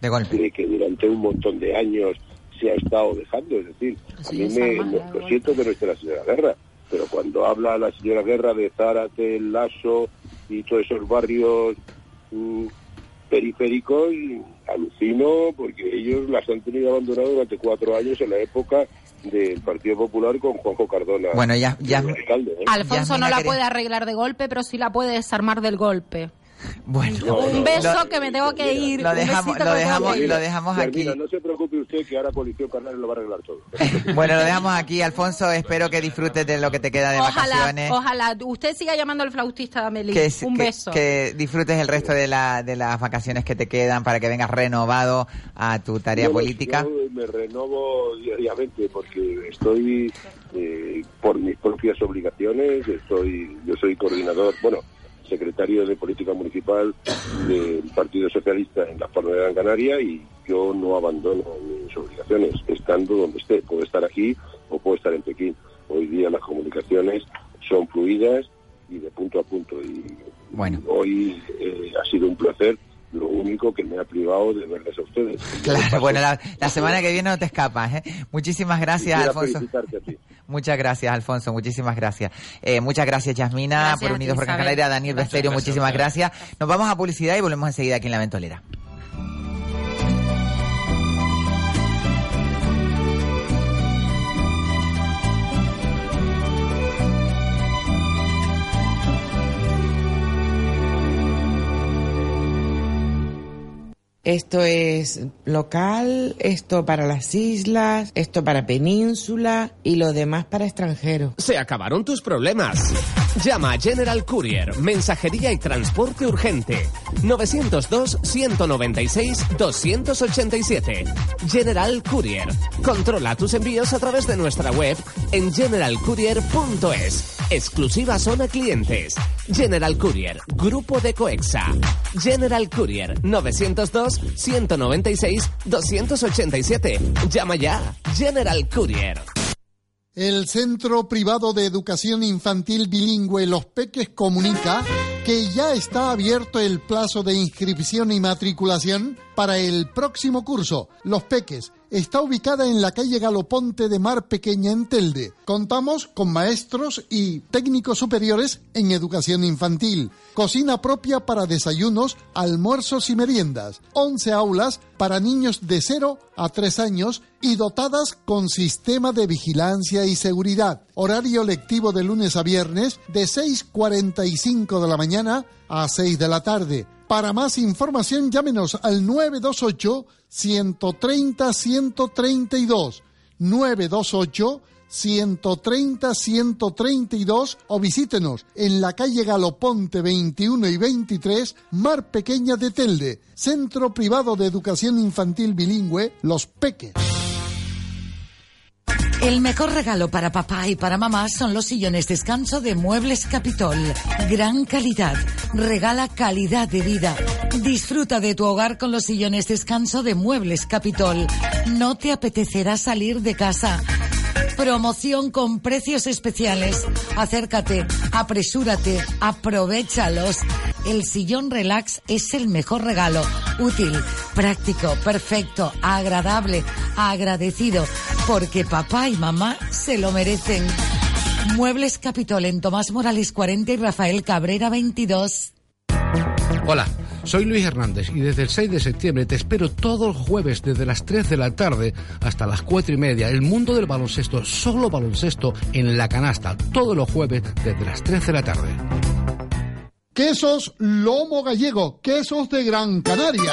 de golpe. que durante un montón de años se ha estado dejando. Es decir, a mí me, me- lo siento que no esté la señora Guerra, pero cuando habla la señora Guerra de Zárate, El Lasso y todos esos barrios mm, periféricos, alucino porque ellos las han tenido abandonadas durante cuatro años en la época del Partido Popular con Juanjo Cardona. Bueno, ya- ya- alcalde, ¿eh? Alfonso no la puede arreglar de golpe, pero sí la puede desarmar del golpe. Bueno, Un beso Lo- que me tengo que ir. lo dejamos- lo dejamos- lo dejamos aquí. Mira, no se preocupe usted que ahora Coalición Carnales lo va a arreglar todo. Bueno, lo dejamos aquí, Alfonso. Espero que disfrutes de lo que te queda de Ojalá, vacaciones. ojalá. Usted siga llamando al flautista de Amelie. Que, un que- beso. que disfrutes el resto de, la, de las vacaciones que te quedan para que vengas renovado a tu tarea Bueno, política. Yo me renovo diariamente porque estoy eh, por mis propias obligaciones. Estoy, yo soy coordinador, bueno, secretario de política municipal del Partido Socialista en la Palma de Gran Canaria y yo no abandono mis obligaciones, estando donde esté. Puedo estar aquí o puedo estar en Pekín. Hoy día las comunicaciones son fluidas y de punto a punto. Y Bueno. hoy eh, ha sido un placer. Lo único que me ha privado de verles a ustedes. Claro, bueno, la, la semana que viene no te escapas. ¿eh? Muchísimas gracias, Alfonso. felicitarte a ti. Muchas gracias, Alfonso. Muchísimas gracias. Eh, muchas gracias, Yasmina, Gracias por Unidos por. Canaria. Daniel Gracias, muchísimas gracias. Nos vamos a publicidad y volvemos enseguida aquí en La Ventolera. Esto es local, esto para las islas, esto para península y lo demás para extranjeros. Se acabaron tus problemas. Llama a General Courier, mensajería y transporte urgente. 902-196-287. General Courier. Controla tus envíos a través de nuestra web en generalcourier.es. Exclusiva zona clientes. General Courier, Grupo de Coexa. General Courier, 902-196-287. Llama ya. General Courier. El Centro Privado de Educación Infantil Bilingüe Los Peques comunica que ya está abierto el plazo de inscripción y matriculación para el próximo curso. Los Peques está ubicada en la calle Galoponte de Mar Pequeña en Telde. Contamos con maestros y técnicos superiores en educación infantil, cocina propia para desayunos, almuerzos y meriendas, 11 aulas para niños de 0 a 3 años y dotadas con sistema de vigilancia y seguridad. Horario lectivo de lunes a viernes de 6.45 de la mañana a 6 de la tarde. Para más información llámenos al 928 130 132 928 130 132 o visítenos en la calle Galoponte 21 y 23, Mar Pequeña de Telde, Centro Privado de Educación Infantil Bilingüe, Los Peques. El mejor regalo para papá y para mamá son los sillones descanso de Muebles Capitol. Gran calidad. Regala calidad de vida. Disfruta de tu hogar con los sillones descanso de Muebles Capitol. No te apetecerá salir de casa. Promoción con precios especiales. Acércate, apresúrate, aprovechalos. El sillón relax es el mejor regalo. Útil, práctico, perfecto, agradable, agradecido. Porque papá y mamá se lo merecen. Muebles Capitol en Tomás Morales 40 y Rafael Cabrera 22. Hola, Soy Luis Hernández y desde el 6 de septiembre te espero todos los jueves desde las 3 de la tarde hasta las 4 y media. El mundo del baloncesto, solo baloncesto en la canasta, todos los jueves desde las 3 de la tarde. Quesos Lomo Gallego, quesos de Gran Canaria.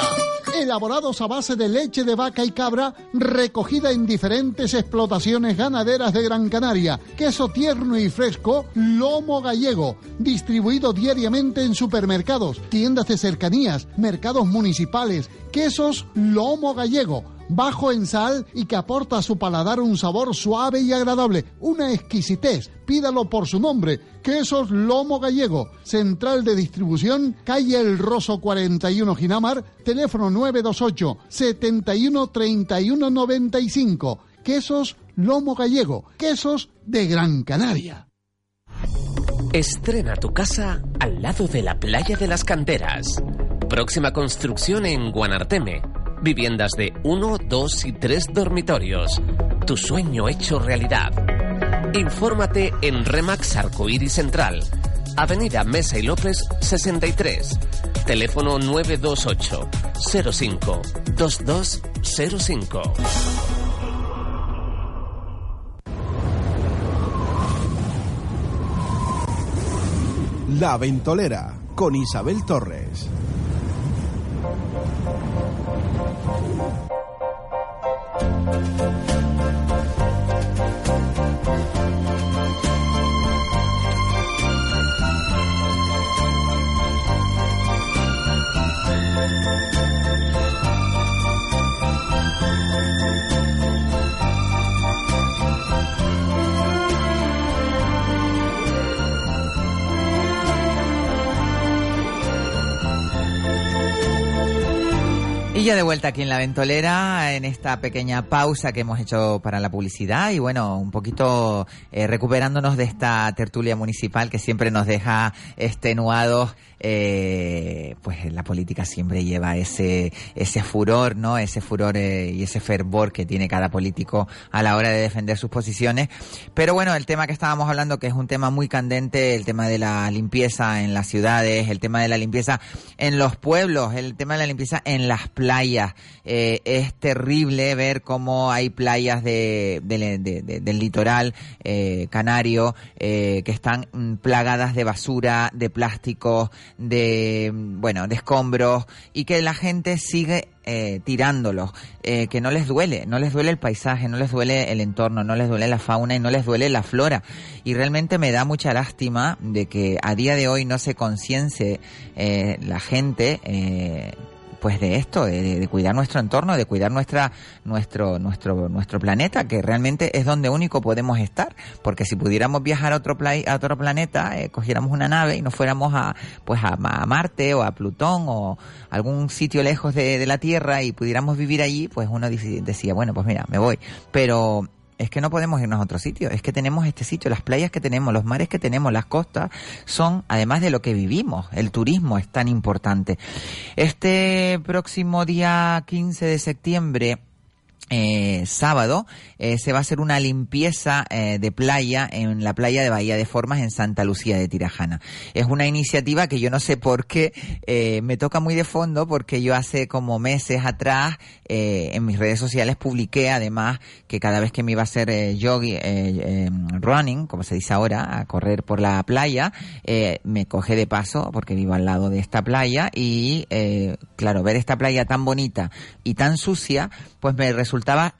Elaborados a base de leche de vaca y cabra recogida en diferentes explotaciones ganaderas de Gran Canaria. Queso tierno y fresco, Lomo Gallego. Distribuido diariamente en supermercados, tiendas de cercanías, mercados municipales. Quesos Lomo Gallego bajo en sal y que aporta a su paladar un sabor suave y agradable, una exquisitez. Pídalo por su nombre, Quesos Lomo Gallego, central de distribución, calle El Roso 41 Ginamar, teléfono 928 71 31 95. Quesos Lomo Gallego, quesos de Gran Canaria. Estrena tu casa al lado de la playa de las canteras. Próxima construcción en Guanarteme Viviendas de 1, 2 y 3 dormitorios. Tu sueño hecho realidad. Infórmate en Remax Arcoíris Central. Avenida Mesa y López 63. Teléfono 928 05 2205. La Ventolera con Isabel Torres. Ya de vuelta aquí en la ventolera, en esta pequeña pausa que hemos hecho para la publicidad y bueno, un poquito eh, recuperándonos de esta tertulia municipal que siempre nos deja extenuados eh, pues la política siempre lleva ese, ese furor, ¿no? Ese furor eh, y ese fervor que tiene cada político a la hora de defender sus posiciones. Pero bueno, el tema que estábamos hablando, que es un tema muy candente, el tema de la limpieza en las ciudades, el tema de la limpieza en los pueblos, el tema de la limpieza en las playas. Eh, es terrible ver cómo hay playas de, del litoral eh, canario que están mm, plagadas de basura, de plásticos, de, bueno, de escombros y que la gente sigue eh, tirándolos, eh, que no les duele, no les duele el paisaje, no les duele el entorno, no les duele la fauna y no les duele la flora. Y realmente me da mucha lástima de que a día de hoy no se conciencie eh, la gente eh, pues de esto, de, cuidar nuestro entorno, de cuidar nuestra, nuestro, nuestro, nuestro planeta, que realmente es donde único podemos estar, porque si pudiéramos viajar a otro a otro planeta, eh, cogiéramos una nave y nos fuéramos a, pues a, Marte o a Plutón o algún sitio lejos de, de, la Tierra y pudiéramos vivir allí, pues uno decía, bueno, pues mira, me voy. Pero es que no podemos irnos a otro sitio, es que tenemos este sitio, las playas que tenemos, los mares que tenemos, las costas, son, además de lo que vivimos, el turismo es tan importante. Este próximo día 15 de septiembre, eh, sábado eh, se va a hacer una limpieza eh, de playa en la playa de Bahía de Formas en Santa Lucía de Tirajana. Es una iniciativa que yo no sé por qué me toca muy de fondo porque yo hace como meses atrás en mis redes sociales publiqué además que cada vez que me iba a hacer jogging, eh, running, como se dice ahora, a correr por la playa, me coge de paso porque vivo al lado de esta playa y claro, ver esta playa tan bonita y tan sucia, pues me resultaba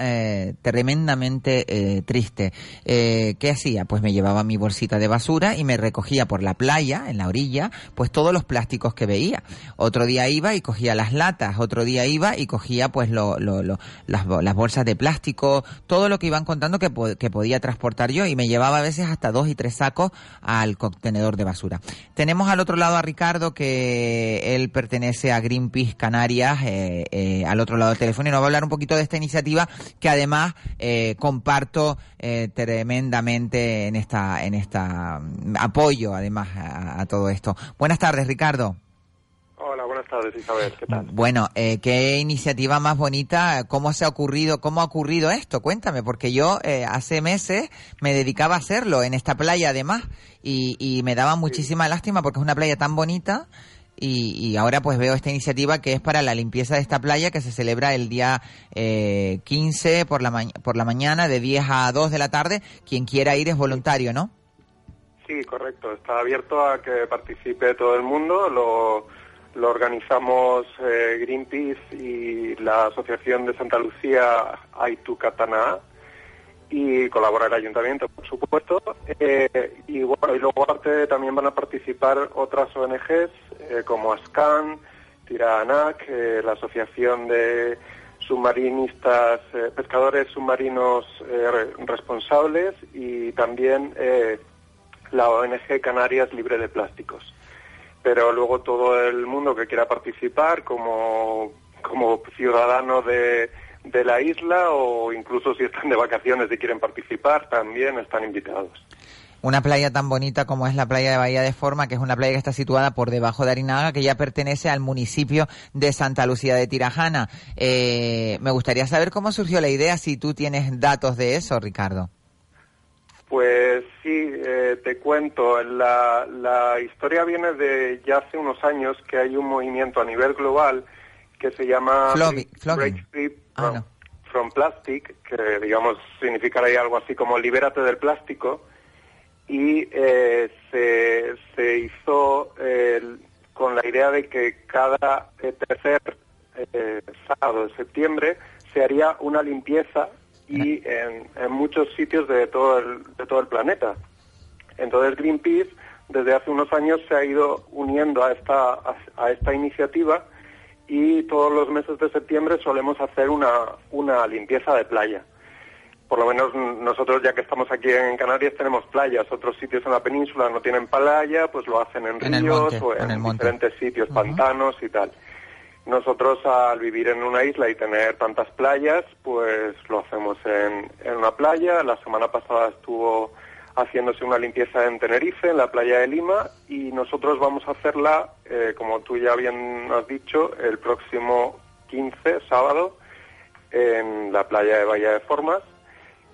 tremendamente triste. ¿Qué hacía? Pues me llevaba mi bolsita de basura y me recogía por la playa, en la orilla, pues todos los plásticos que veía. Otro día iba y cogía las latas, otro día iba y cogía pues lo, lo, lo, las, las, bolsas de plástico, todo lo que iban contando que, que podía transportar yo y me llevaba a veces hasta dos y tres sacos al contenedor de basura. Tenemos al otro lado a Ricardo que él pertenece a Greenpeace Canarias, eh, eh, al otro lado del teléfono y nos va a hablar un poquito de esta iniciativa que además eh, comparto eh, tremendamente en esta, en esta mm, apoyo además a, a todo esto. Buenas tardes, Ricardo. Hola, buenas tardes, Isabel. ¿Qué tal? Bueno, eh, qué iniciativa más bonita. ¿Cómo se ha ocurrido, cómo ha ocurrido esto? Cuéntame, porque yo eh, hace meses me dedicaba a hacerlo en esta playa además y, y me daba muchísima sí. lástima porque es una playa tan bonita y, y ahora pues veo esta iniciativa que es para la limpieza de esta playa que se celebra el día eh, 15 por la, ma- por la mañana de 10 a 2 de la tarde. Quien quiera ir es voluntario, ¿no? Sí, correcto. Está abierto a que participe todo el mundo. Lo, organizamos eh, Greenpeace y la Asociación de Santa Lucía Aitu Catana y colabora el ayuntamiento, por supuesto. Eh, y bueno, y luego aparte también van a participar otras ONGs eh, como ASCAN, Tiranac, eh, la Asociación de submarinistas, eh, pescadores submarinos re- responsables y también la ONG Canarias Libre de Plásticos. Pero luego todo el mundo que quiera participar como, como ciudadano de, de la isla o incluso si están de vacaciones y quieren participar, también están invitados. Una playa tan bonita como es la playa de Bahía de Forma, que es una playa que está situada por debajo de Arinaga, que ya pertenece al municipio de Santa Lucía de Tirajana. Eh, me gustaría saber cómo surgió la idea, si tú tienes datos de eso, Ricardo. Pues sí, eh, te cuento. La, la historia viene de ya hace unos años que hay un movimiento a nivel global que se llama Break-. Break Free from, from Plastic, que digamos significaría algo así como libérate del plástico. Y eh, se, se hizo eh, con la idea de que cada eh, tercer eh, sábado de septiembre se haría una limpieza y en, en muchos sitios de todo el, de todo el planeta. Entonces Greenpeace desde hace unos años se ha ido uniendo a esta, a, a esta iniciativa y todos los meses de septiembre solemos hacer una, una limpieza de playa. Por lo menos nosotros ya que estamos aquí en Canarias tenemos playas, otros sitios en la península no tienen playa, pues lo hacen en, ríos monte, o en, diferentes sitios, pantanos y tal. Nosotros al vivir en una isla y tener tantas playas, pues lo hacemos en, en una playa. La semana pasada estuvo haciéndose una limpieza en Tenerife, en la playa de Lima, y nosotros vamos a hacerla, eh, como tú ya bien has dicho, el próximo 15, sábado, en la playa de Bahía de Formas.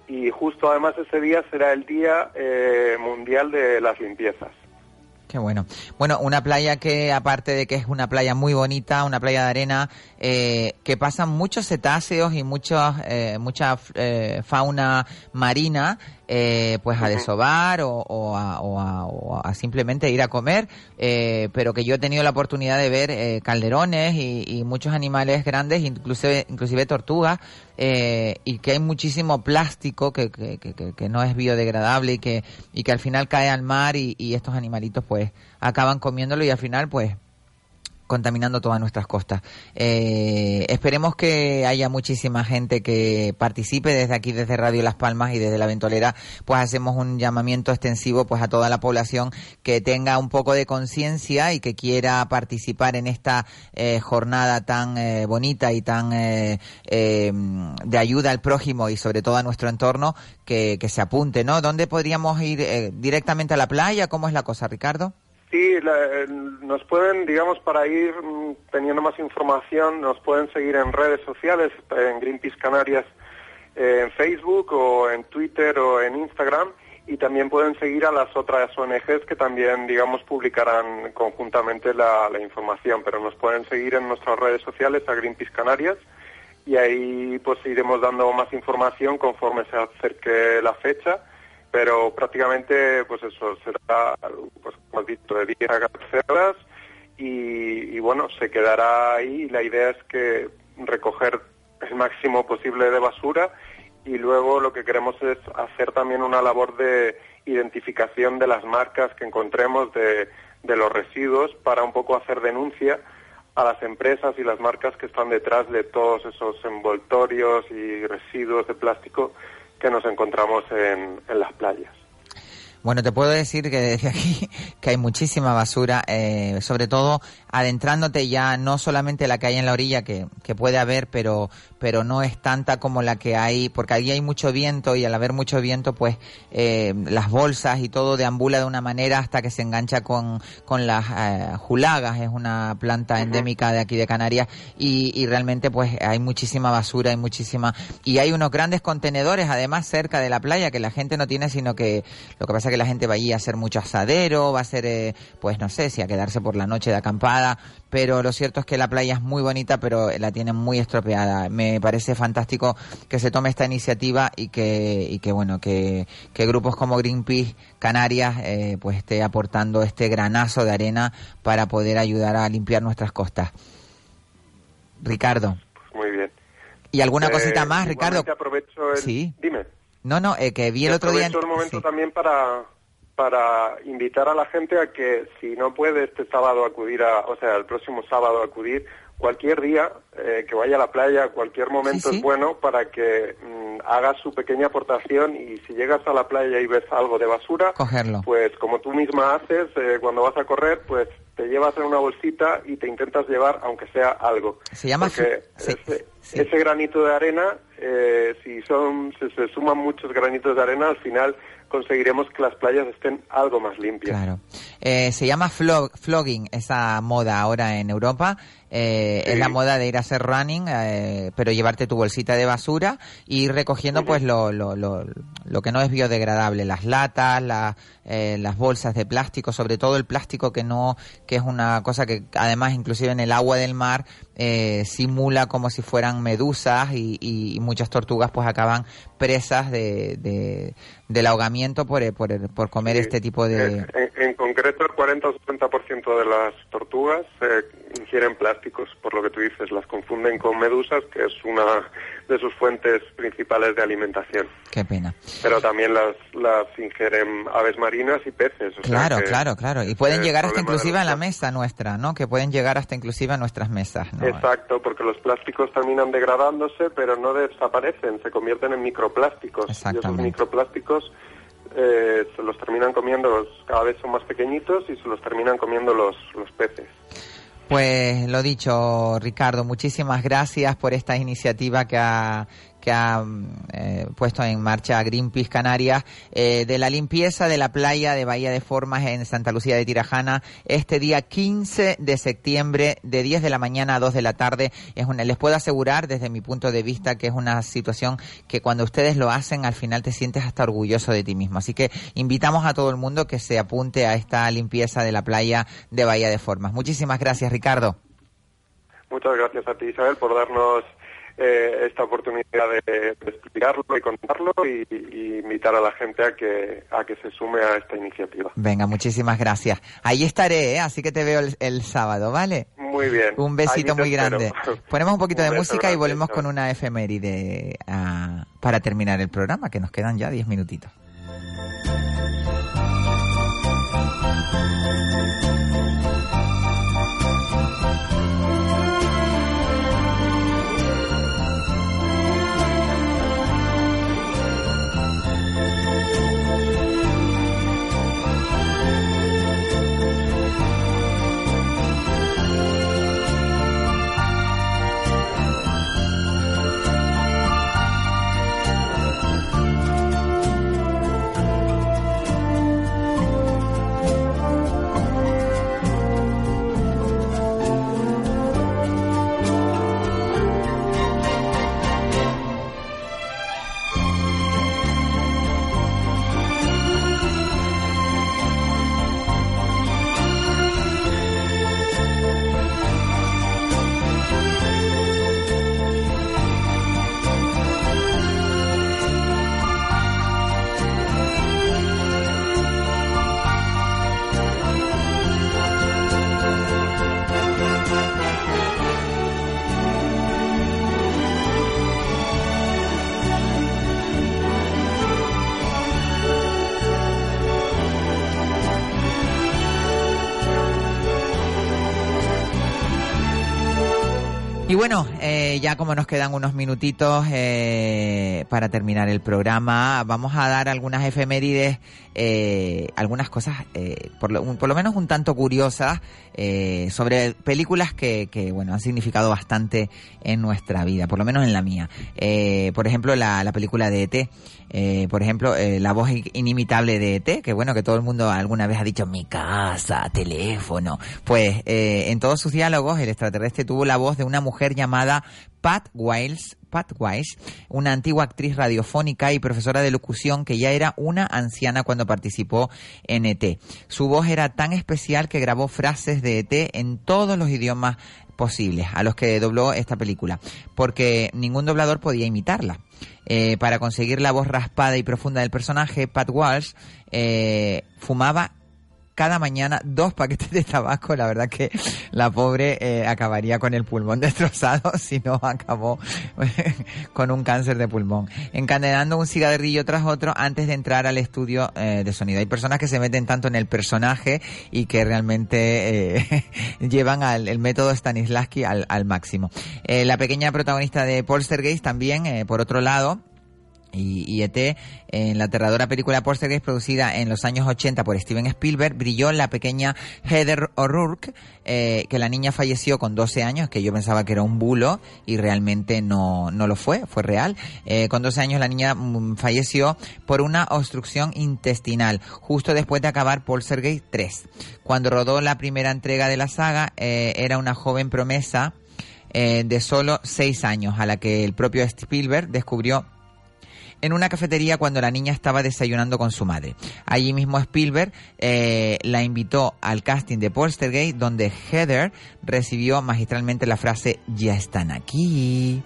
Y justo además ese día será el Día eh, Mundial de las Limpiezas. Qué bueno. Bueno, una playa que aparte de que es una playa muy bonita, una playa de arena, eh, que pasan muchos cetáceos y muchos, mucha fauna marina, eh, pues a desovar o, o a, o a- o a simplemente ir a comer, eh, pero que yo he tenido la oportunidad de ver eh, calderones y, y muchos animales grandes, inclusive, inclusive tortugas, eh, y que hay muchísimo plástico que- que- que no es biodegradable y que, y que al final cae al mar y, y estos animalitos pues acaban comiéndolo y al final pues contaminando todas nuestras costas. Eh, esperemos que haya muchísima gente que participe desde aquí, desde Radio Las Palmas y desde la Ventolera, pues hacemos un llamamiento extensivo pues a toda la población que tenga un poco de conciencia y que quiera participar en esta eh, jornada tan eh, bonita y tan eh, eh, de ayuda al prójimo y sobre todo a nuestro entorno, que, que se apunte, ¿no? ¿Dónde podríamos ir eh, directamente a la playa? ¿Cómo es la cosa, Ricardo? Sí, la- nos pueden, digamos, para ir mm, teniendo más información, nos pueden seguir en redes sociales, en Greenpeace Canarias, eh, en Facebook o en Twitter o en Instagram, y también pueden seguir a las otras ONGs que también, digamos, publicarán conjuntamente la información, pero nos pueden seguir en nuestras redes sociales a Greenpeace Canarias y ahí pues iremos dando más información conforme se acerque la fecha pero prácticamente pues eso será pues como has dicho de 10 a 14 horas y, bueno se quedará ahí. La idea es que recoger el máximo posible de basura y luego lo que queremos es hacer también una labor de identificación de las marcas que encontremos de los residuos para un poco hacer denuncia a las empresas y las marcas que están detrás de todos esos envoltorios y residuos de plástico que nos encontramos en, en las playas. Bueno, te puedo decir que desde aquí que hay muchísima basura, eh, sobre todo adentrándote ya no solamente la que hay en la orilla, que, que puede haber, pero, pero no es tanta como la que hay, porque allí hay mucho viento y al haber mucho viento, pues eh, las bolsas y todo deambula de una manera hasta que se engancha con, con las eh, julagas, es una planta endémica de aquí de Canarias y, y realmente pues hay muchísima basura, hay muchísima... Y hay unos grandes contenedores además cerca de la playa que la gente no tiene, sino que lo que pasa que la gente va allí a hacer mucho asadero, va a hacer, eh, pues no sé, si a quedarse por la noche de acampada, pero lo cierto es que la playa es muy bonita, pero la tienen muy estropeada. Me parece fantástico que se tome esta iniciativa y que, y que bueno, que, que grupos como Greenpeace Canarias, eh, pues esté aportando este granazo de arena para poder ayudar a limpiar nuestras costas. Ricardo. Muy bien. ¿Y alguna Eh, cosita más, Ricardo? aprovecho el... Sí. Dime. No, no, eh, que vi el otro día... el momento sí. también para, para invitar a la gente a que si no puede este sábado acudir a, o sea, el próximo sábado acudir, cualquier día eh, que vaya a la playa, cualquier momento Sí, sí. es bueno para que mm, hagas su pequeña aportación y si llegas a la playa y ves algo de basura, Cogerlo. pues como tú misma haces, eh, cuando vas a correr, pues te llevas en una bolsita y te intentas llevar, aunque sea algo. Se llama Porque fl- sí, ese, ese granito de arena, eh, si son, si se suman muchos granitos de arena, al final conseguiremos que las playas estén algo más limpias. Claro. Eh, se llama flog, flogging, esa moda ahora en Europa. Eh, Sí. Es la moda de ir a hacer running, eh, pero llevarte tu bolsita de basura y ir recogiendo pues lo, lo, lo, lo que no es biodegradable, las latas, la- eh, las bolsas de plástico, sobre todo el plástico que no, que es una cosa que además inclusive en el agua del mar eh, simula como si fueran medusas y, y- muchas tortugas pues acaban presas de, de- del ahogamiento por, eh, por, por comer este tipo de... En, en concreto, el 40 o 60% de las tortugas eh, ingieren plásticos, por lo que tú dices, las confunden con medusas, que es una de sus fuentes principales de alimentación. Qué pena. Pero también las, las ingieren aves marinas y peces. o sea Claro, que claro, claro. Y pueden el llegar hasta inclusive a la mesa nuestra, ¿no? Que pueden llegar hasta inclusive a nuestras mesas, ¿no? Exacto, porque los plásticos terminan degradándose, pero no desaparecen, se convierten en microplásticos. Y esos microplásticos eh, se los terminan comiendo, cada vez son más pequeñitos y se los terminan comiendo los, los peces. Pues lo dicho, Ricardo, muchísimas gracias por esta iniciativa que ha, que ha eh, puesto en marcha Greenpeace Canarias eh, de la limpieza de la playa de Bahía de Formas en Santa Lucía de Tirajana este día 15 de septiembre de 10 de la mañana a 2 de la tarde. Es una, les puedo asegurar desde mi punto de vista que es una situación que cuando ustedes lo hacen al final te sientes hasta orgulloso de ti mismo. Así que invitamos a todo el mundo que se apunte a esta limpieza de la playa de Bahía de Formas. Muchísimas gracias, Ricardo. Muchas gracias a ti, Isabel, por darnos eh, esta oportunidad de, de explicarlo y contarlo y, y invitar a la gente a que, a que se sume a esta iniciativa. Venga, muchísimas gracias. Ahí estaré, ¿eh? así que te veo el, el sábado, ¿vale? Muy bien. Un besito muy espero. grande. Ponemos un poquito Un de música y volvemos con una efeméride ah, para terminar el programa, que nos quedan ya 10 minutitos. Y bueno, eh, ya como nos quedan unos minutitos eh, para terminar el programa, vamos a dar algunas efemérides, eh, algunas cosas, eh, por, lo, un- por lo menos un tanto curiosas, eh, sobre películas que, que, bueno, han significado bastante en nuestra vida, por lo menos en la mía. Eh, por ejemplo, la, la película de E.T., eh, por ejemplo, eh, la voz inimitable de ET, que bueno, que todo el mundo alguna vez ha dicho mi casa, teléfono. Pues eh, en todos sus diálogos el extraterrestre tuvo la voz de una mujer mujer llamada Pat Wiles, Pat Wise, una antigua actriz radiofónica y profesora de locución que ya era una anciana cuando participó en ET. Su voz era tan especial que grabó frases de ET en todos los idiomas posibles a los que dobló esta película, porque ningún doblador podía imitarla. Eh, para conseguir la voz raspada y profunda del personaje, Pat Walsh eh, fumaba cada mañana dos paquetes de tabaco. La verdad que la pobre eh, acabaría con el pulmón destrozado si no acabó con un cáncer de pulmón. Encadenando un cigarrillo tras otro antes de entrar al estudio eh, de sonido. Hay personas que se meten tanto en el personaje y que realmente eh, llevan al, el método Stanislavski al, al máximo. la pequeña protagonista de Poltergeist también, por otro lado, y, y, ET, en la aterradora película Poltergeist producida en los años 80 por Steven Spielberg, brilló la pequeña Heather O'Rourke, eh, que la niña falleció con 12 años, que yo pensaba que era un bulo y realmente no, no lo fue, fue real. Eh, con 12 años la niña mm, falleció por una obstrucción intestinal, justo después de acabar Poltergeist 3. Cuando rodó la primera entrega de la saga, eh, era una joven promesa eh, de solo 6 años, a la que el propio Spielberg descubrió en una cafetería cuando la niña estaba desayunando con su madre. Allí mismo Spielberg eh, la invitó al casting de Poltergeist donde Heather recibió magistralmente la frase ya están aquí.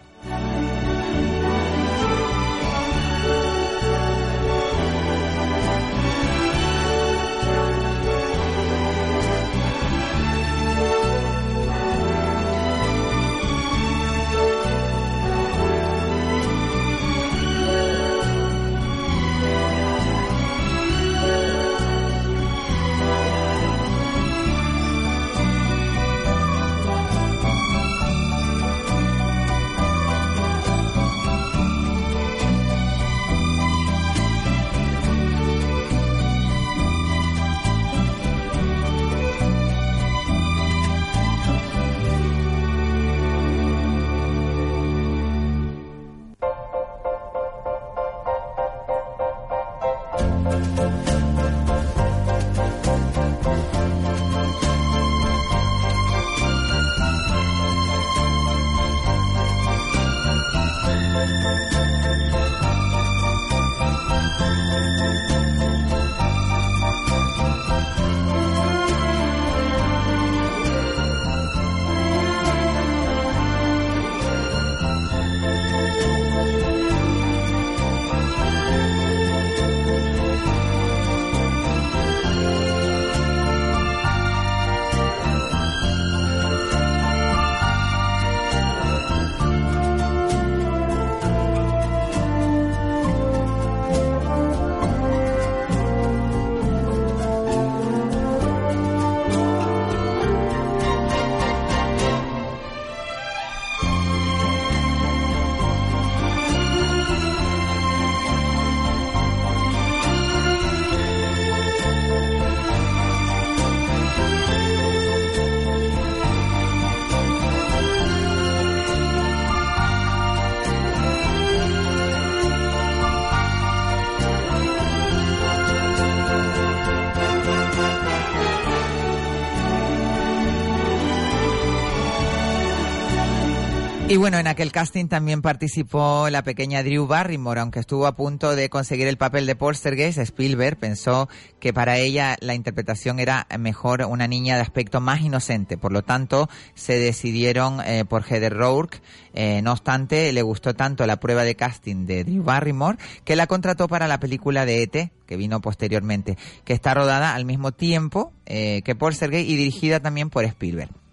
Y bueno, en aquel casting también participó la pequeña Drew Barrymore, aunque estuvo a punto de conseguir el papel de Poltergeist, Spielberg pensó que para ella la interpretación era mejor una niña de aspecto más inocente, por lo tanto se decidieron eh, por Heather Rourke. Eh, no obstante, le gustó tanto la prueba de casting de Drew Barrymore que la contrató para la película de ET, que vino posteriormente, que está rodada al mismo tiempo eh, que Poltergeist y dirigida también por Spielberg.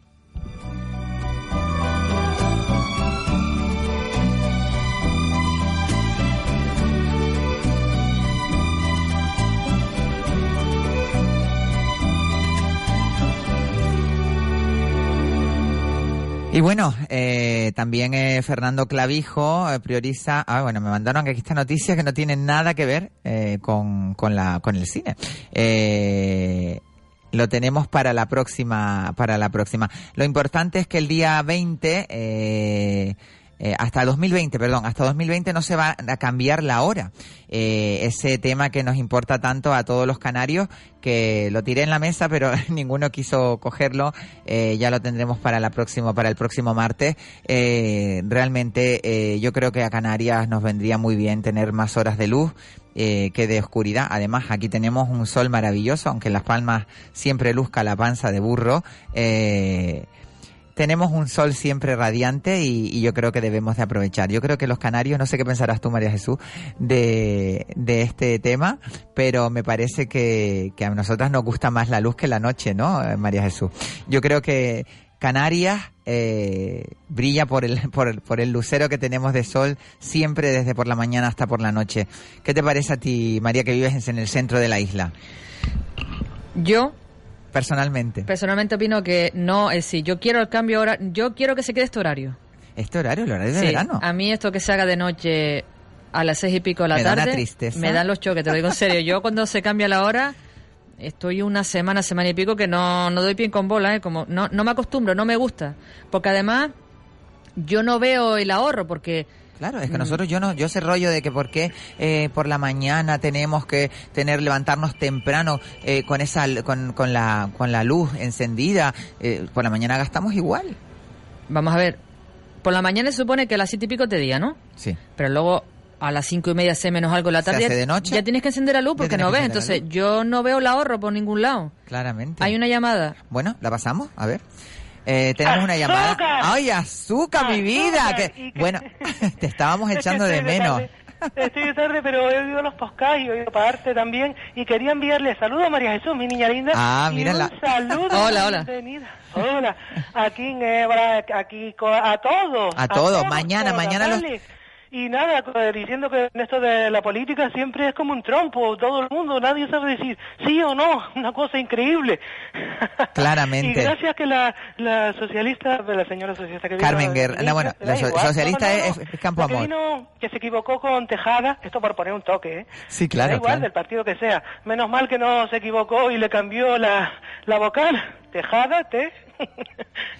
Y bueno, eh, también eh, Fernando Clavijo eh, prioriza, ah, bueno, me mandaron aquí esta noticia que no tiene nada que ver eh, con, con, la, con el cine. Eh, lo tenemos para la próxima, para la próxima. Lo importante es que el día 20, eh, eh, hasta 2020, perdón, hasta 2020 no se va a cambiar la hora. Eh, ese tema que nos importa tanto a todos los canarios, que lo tiré en la mesa, pero ninguno quiso cogerlo. Eh, ya lo tendremos para la próxima, para el próximo martes. Realmente yo creo que a Canarias nos vendría muy bien tener más horas de luz. eh, que de oscuridad. Además, aquí tenemos un sol maravilloso, aunque en Las Palmas siempre luzca la panza de burro. Tenemos un sol siempre radiante y, yo creo que debemos de aprovechar. Yo creo que los canarios, no sé qué pensarás tú, María Jesús, de, de este tema, pero me parece que, que a nosotras nos gusta más la luz que la noche, ¿no, eh, María Jesús? Yo creo que Canarias eh, brilla por el, por, el, por el lucero que tenemos de sol siempre desde por la mañana hasta por la noche. ¿Qué te parece a ti, María, que vives en el centro de la isla? Yo Personalmente. personalmente opino que no, es decir, yo quiero el cambio ahora, yo quiero que se quede este horario. ¿Este horario, el horario de Sí, verano? A mí esto que se haga de noche a las seis y pico de la Me da tarde una tristeza. me dan los choques, te lo digo en serio. Yo cuando se cambia la hora estoy una semana, semana y pico que no, no doy pie con bola, ¿eh? como no, no me acostumbro, no me gusta, porque además yo no veo el ahorro porque Claro, es que Mm. nosotros yo no, yo ese rollo de que por qué eh, por la mañana tenemos que tener levantarnos temprano eh, con esa con, con la con la luz encendida, eh, por la mañana gastamos igual. Vamos a ver, por la mañana se supone que a las siete y pico te día, ¿no? Sí. Pero luego a las cinco y media, seis menos algo la Se tarde, hace de noche. ya tienes que encender la luz porque no ves. Entonces yo no veo el ahorro por ningún lado. Claramente. Hay una llamada. Bueno, la pasamos, a ver. Eh, tenemos una llamada. ¡Ay, azúcar, mi vida! Que, bueno, te estábamos echando de menos. Estoy de tarde, pero he oído los podcasts y he oído parte también. Y quería enviarle saludos a María Jesús, mi niña linda. Ah, y mírala. Un saludo. Hola, hola. bienvenida. Hola. Aquí en Ebra, aquí a todos. A todos. Mañana, mañana los-. Y nada, diciendo que en esto de la política siempre es como un trompo, todo el mundo, nadie sabe decir sí o no, una cosa increíble. Y Claramente. gracias que la, la socialista, la señora socialista que vino... Carmen Guerra. No, bueno, la so- igual, socialista no, no, es- no. es Campo La que Amor. vino, que se equivocó con Tejada, esto por poner un toque, ¿eh? Sí, claro, Da igual, claro. del partido que sea. Menos mal que no se equivocó y le cambió la, la vocal. Tejada, te...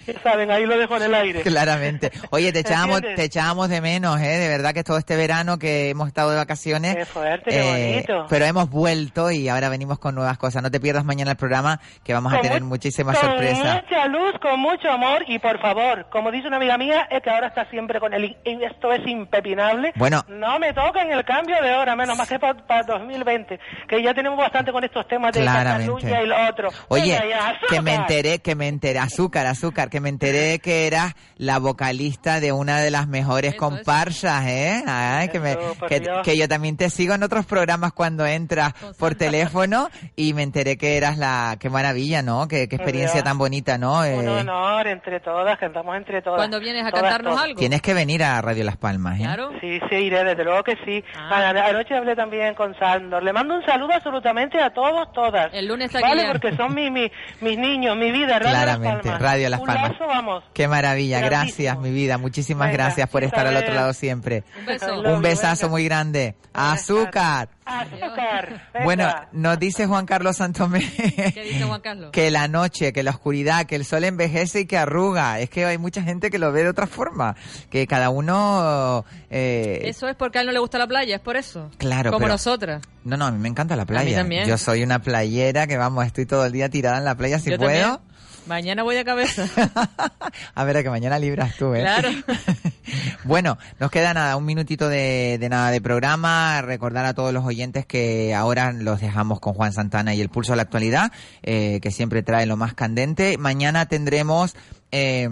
ya saben, ahí lo dejo en el aire. Claramente. Oye, te echábamos, te echábamos de menos, ¿eh? De verdad que todo este verano que hemos estado de vacaciones. Qué fuerte, qué eh, bonito. Pero hemos vuelto y ahora venimos con nuevas cosas. No te pierdas mañana el programa que vamos a Con tener mu- muchísimas con sorpresas. mucha luz, con mucho amor y por favor, como dice una amiga mía, es que ahora está siempre con el... esto es impepinable. Bueno. No me toquen el cambio de hora, menos más que para 2020, que ya tenemos bastante con estos temas de. Cataluña y lo otro. Oye, ya, que me. Enteré, que me enteré, azúcar, azúcar, que me enteré que eras la vocalista de una de las mejores comparsas, ¿eh? Ay, que, me, por que, Dios. que yo también te sigo en otros programas cuando entras por teléfono y me enteré que eras la, qué maravilla, ¿no? Qué, experiencia tan bonita, ¿no? Un Eh, honor entre todas, cantamos entre todas. Cuando vienes a Todas, cantarnos todas. algo. tienes que venir a Radio Las Palmas, ¿eh? Sí, sí, iré, desde luego que sí. Ah. Anoche hablé también con Sandor. Le mando un saludo absolutamente a todos, todas. El lunes está Vale, Guillermo. porque son mi, mi- mis niños, mi vida, Radio Las Claramente, Palmas. Radio Las Un Palmas. lazo, vamos. Qué maravilla, Grandísimo. gracias mi vida, muchísimas Venga, gracias por estar al otro lado siempre. Un beso. Un besazo muy grande. Azúcar. Azúcar. venga. Bueno, nos dice Juan Carlos Santomé ¿Qué dice Juan Carlos? que la noche, que la oscuridad, que el sol envejece y que arruga. Es que hay mucha gente que lo ve de otra forma, que cada uno... eh, Eso es porque a él no le gusta la playa, es por eso. Claro, Como pero- nosotras. No, no, a mí me encanta la playa. también. Yo soy una playera que vamos, estoy todo el día tirada en la playa si Yo puedo. también. Mañana voy de cabeza. A ver, a que mañana libras tú, ¿eh? Claro. Bueno, nos queda nada, un minutito de, de nada de programa. Recordar a todos los oyentes que ahora los dejamos con Juan Santana y el pulso a la actualidad, eh, que siempre trae lo más candente. Mañana tendremos eh,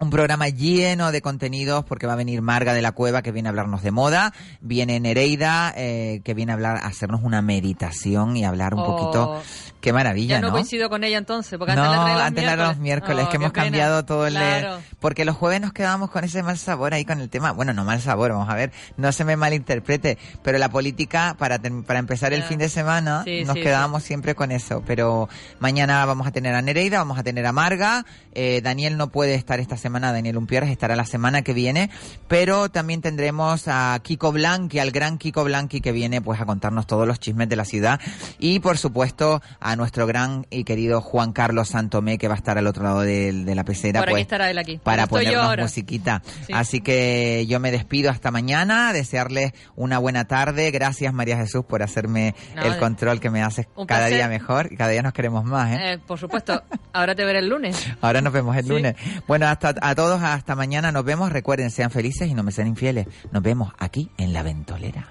un programa lleno de contenidos porque va a venir Marga de la Cueva que viene a hablarnos de moda, viene Nereida eh, que viene a hablar, a hacernos una meditación y hablar un Oh. poquito. Qué maravilla, no, ¿no? coincido con ella entonces, porque No, antes la los antes era los miércoles, Oh, que hemos pena. cambiado todo el... Claro. Porque los jueves nos quedamos con ese mal sabor ahí con el tema. Bueno, no mal sabor, vamos a ver, no se me malinterprete, pero la política, para, para empezar el Ya. fin de semana, Sí, nos sí, quedábamos siempre con eso. Pero mañana vamos a tener a Nereida, vamos a tener a Marga, eh, Daniel no puede estar esta semana, Daniel Umpierres estará la semana que viene, pero también tendremos a Kiko Blanqui, al gran Kiko Blanqui que viene pues a contarnos todos los chismes de la ciudad y por supuesto a nuestro gran y querido Juan Carlos Santomé, que va a estar al otro lado de, de la pecera. Por aquí pues, estará él aquí. Para Estoy ponernos musiquita. Sí. Así que yo me despido hasta mañana, desearles una buena tarde. Gracias María Jesús por hacerme Nada. el control que me haces cada placer. día mejor y cada día nos queremos más. ¿eh? Eh, por supuesto. Ahora te veré el lunes. Ahora nos vemos el Sí. lunes. Bueno, hasta a todos, hasta mañana. Nos vemos. Recuerden, sean felices y no me sean infieles. Nos vemos aquí en La Ventolera.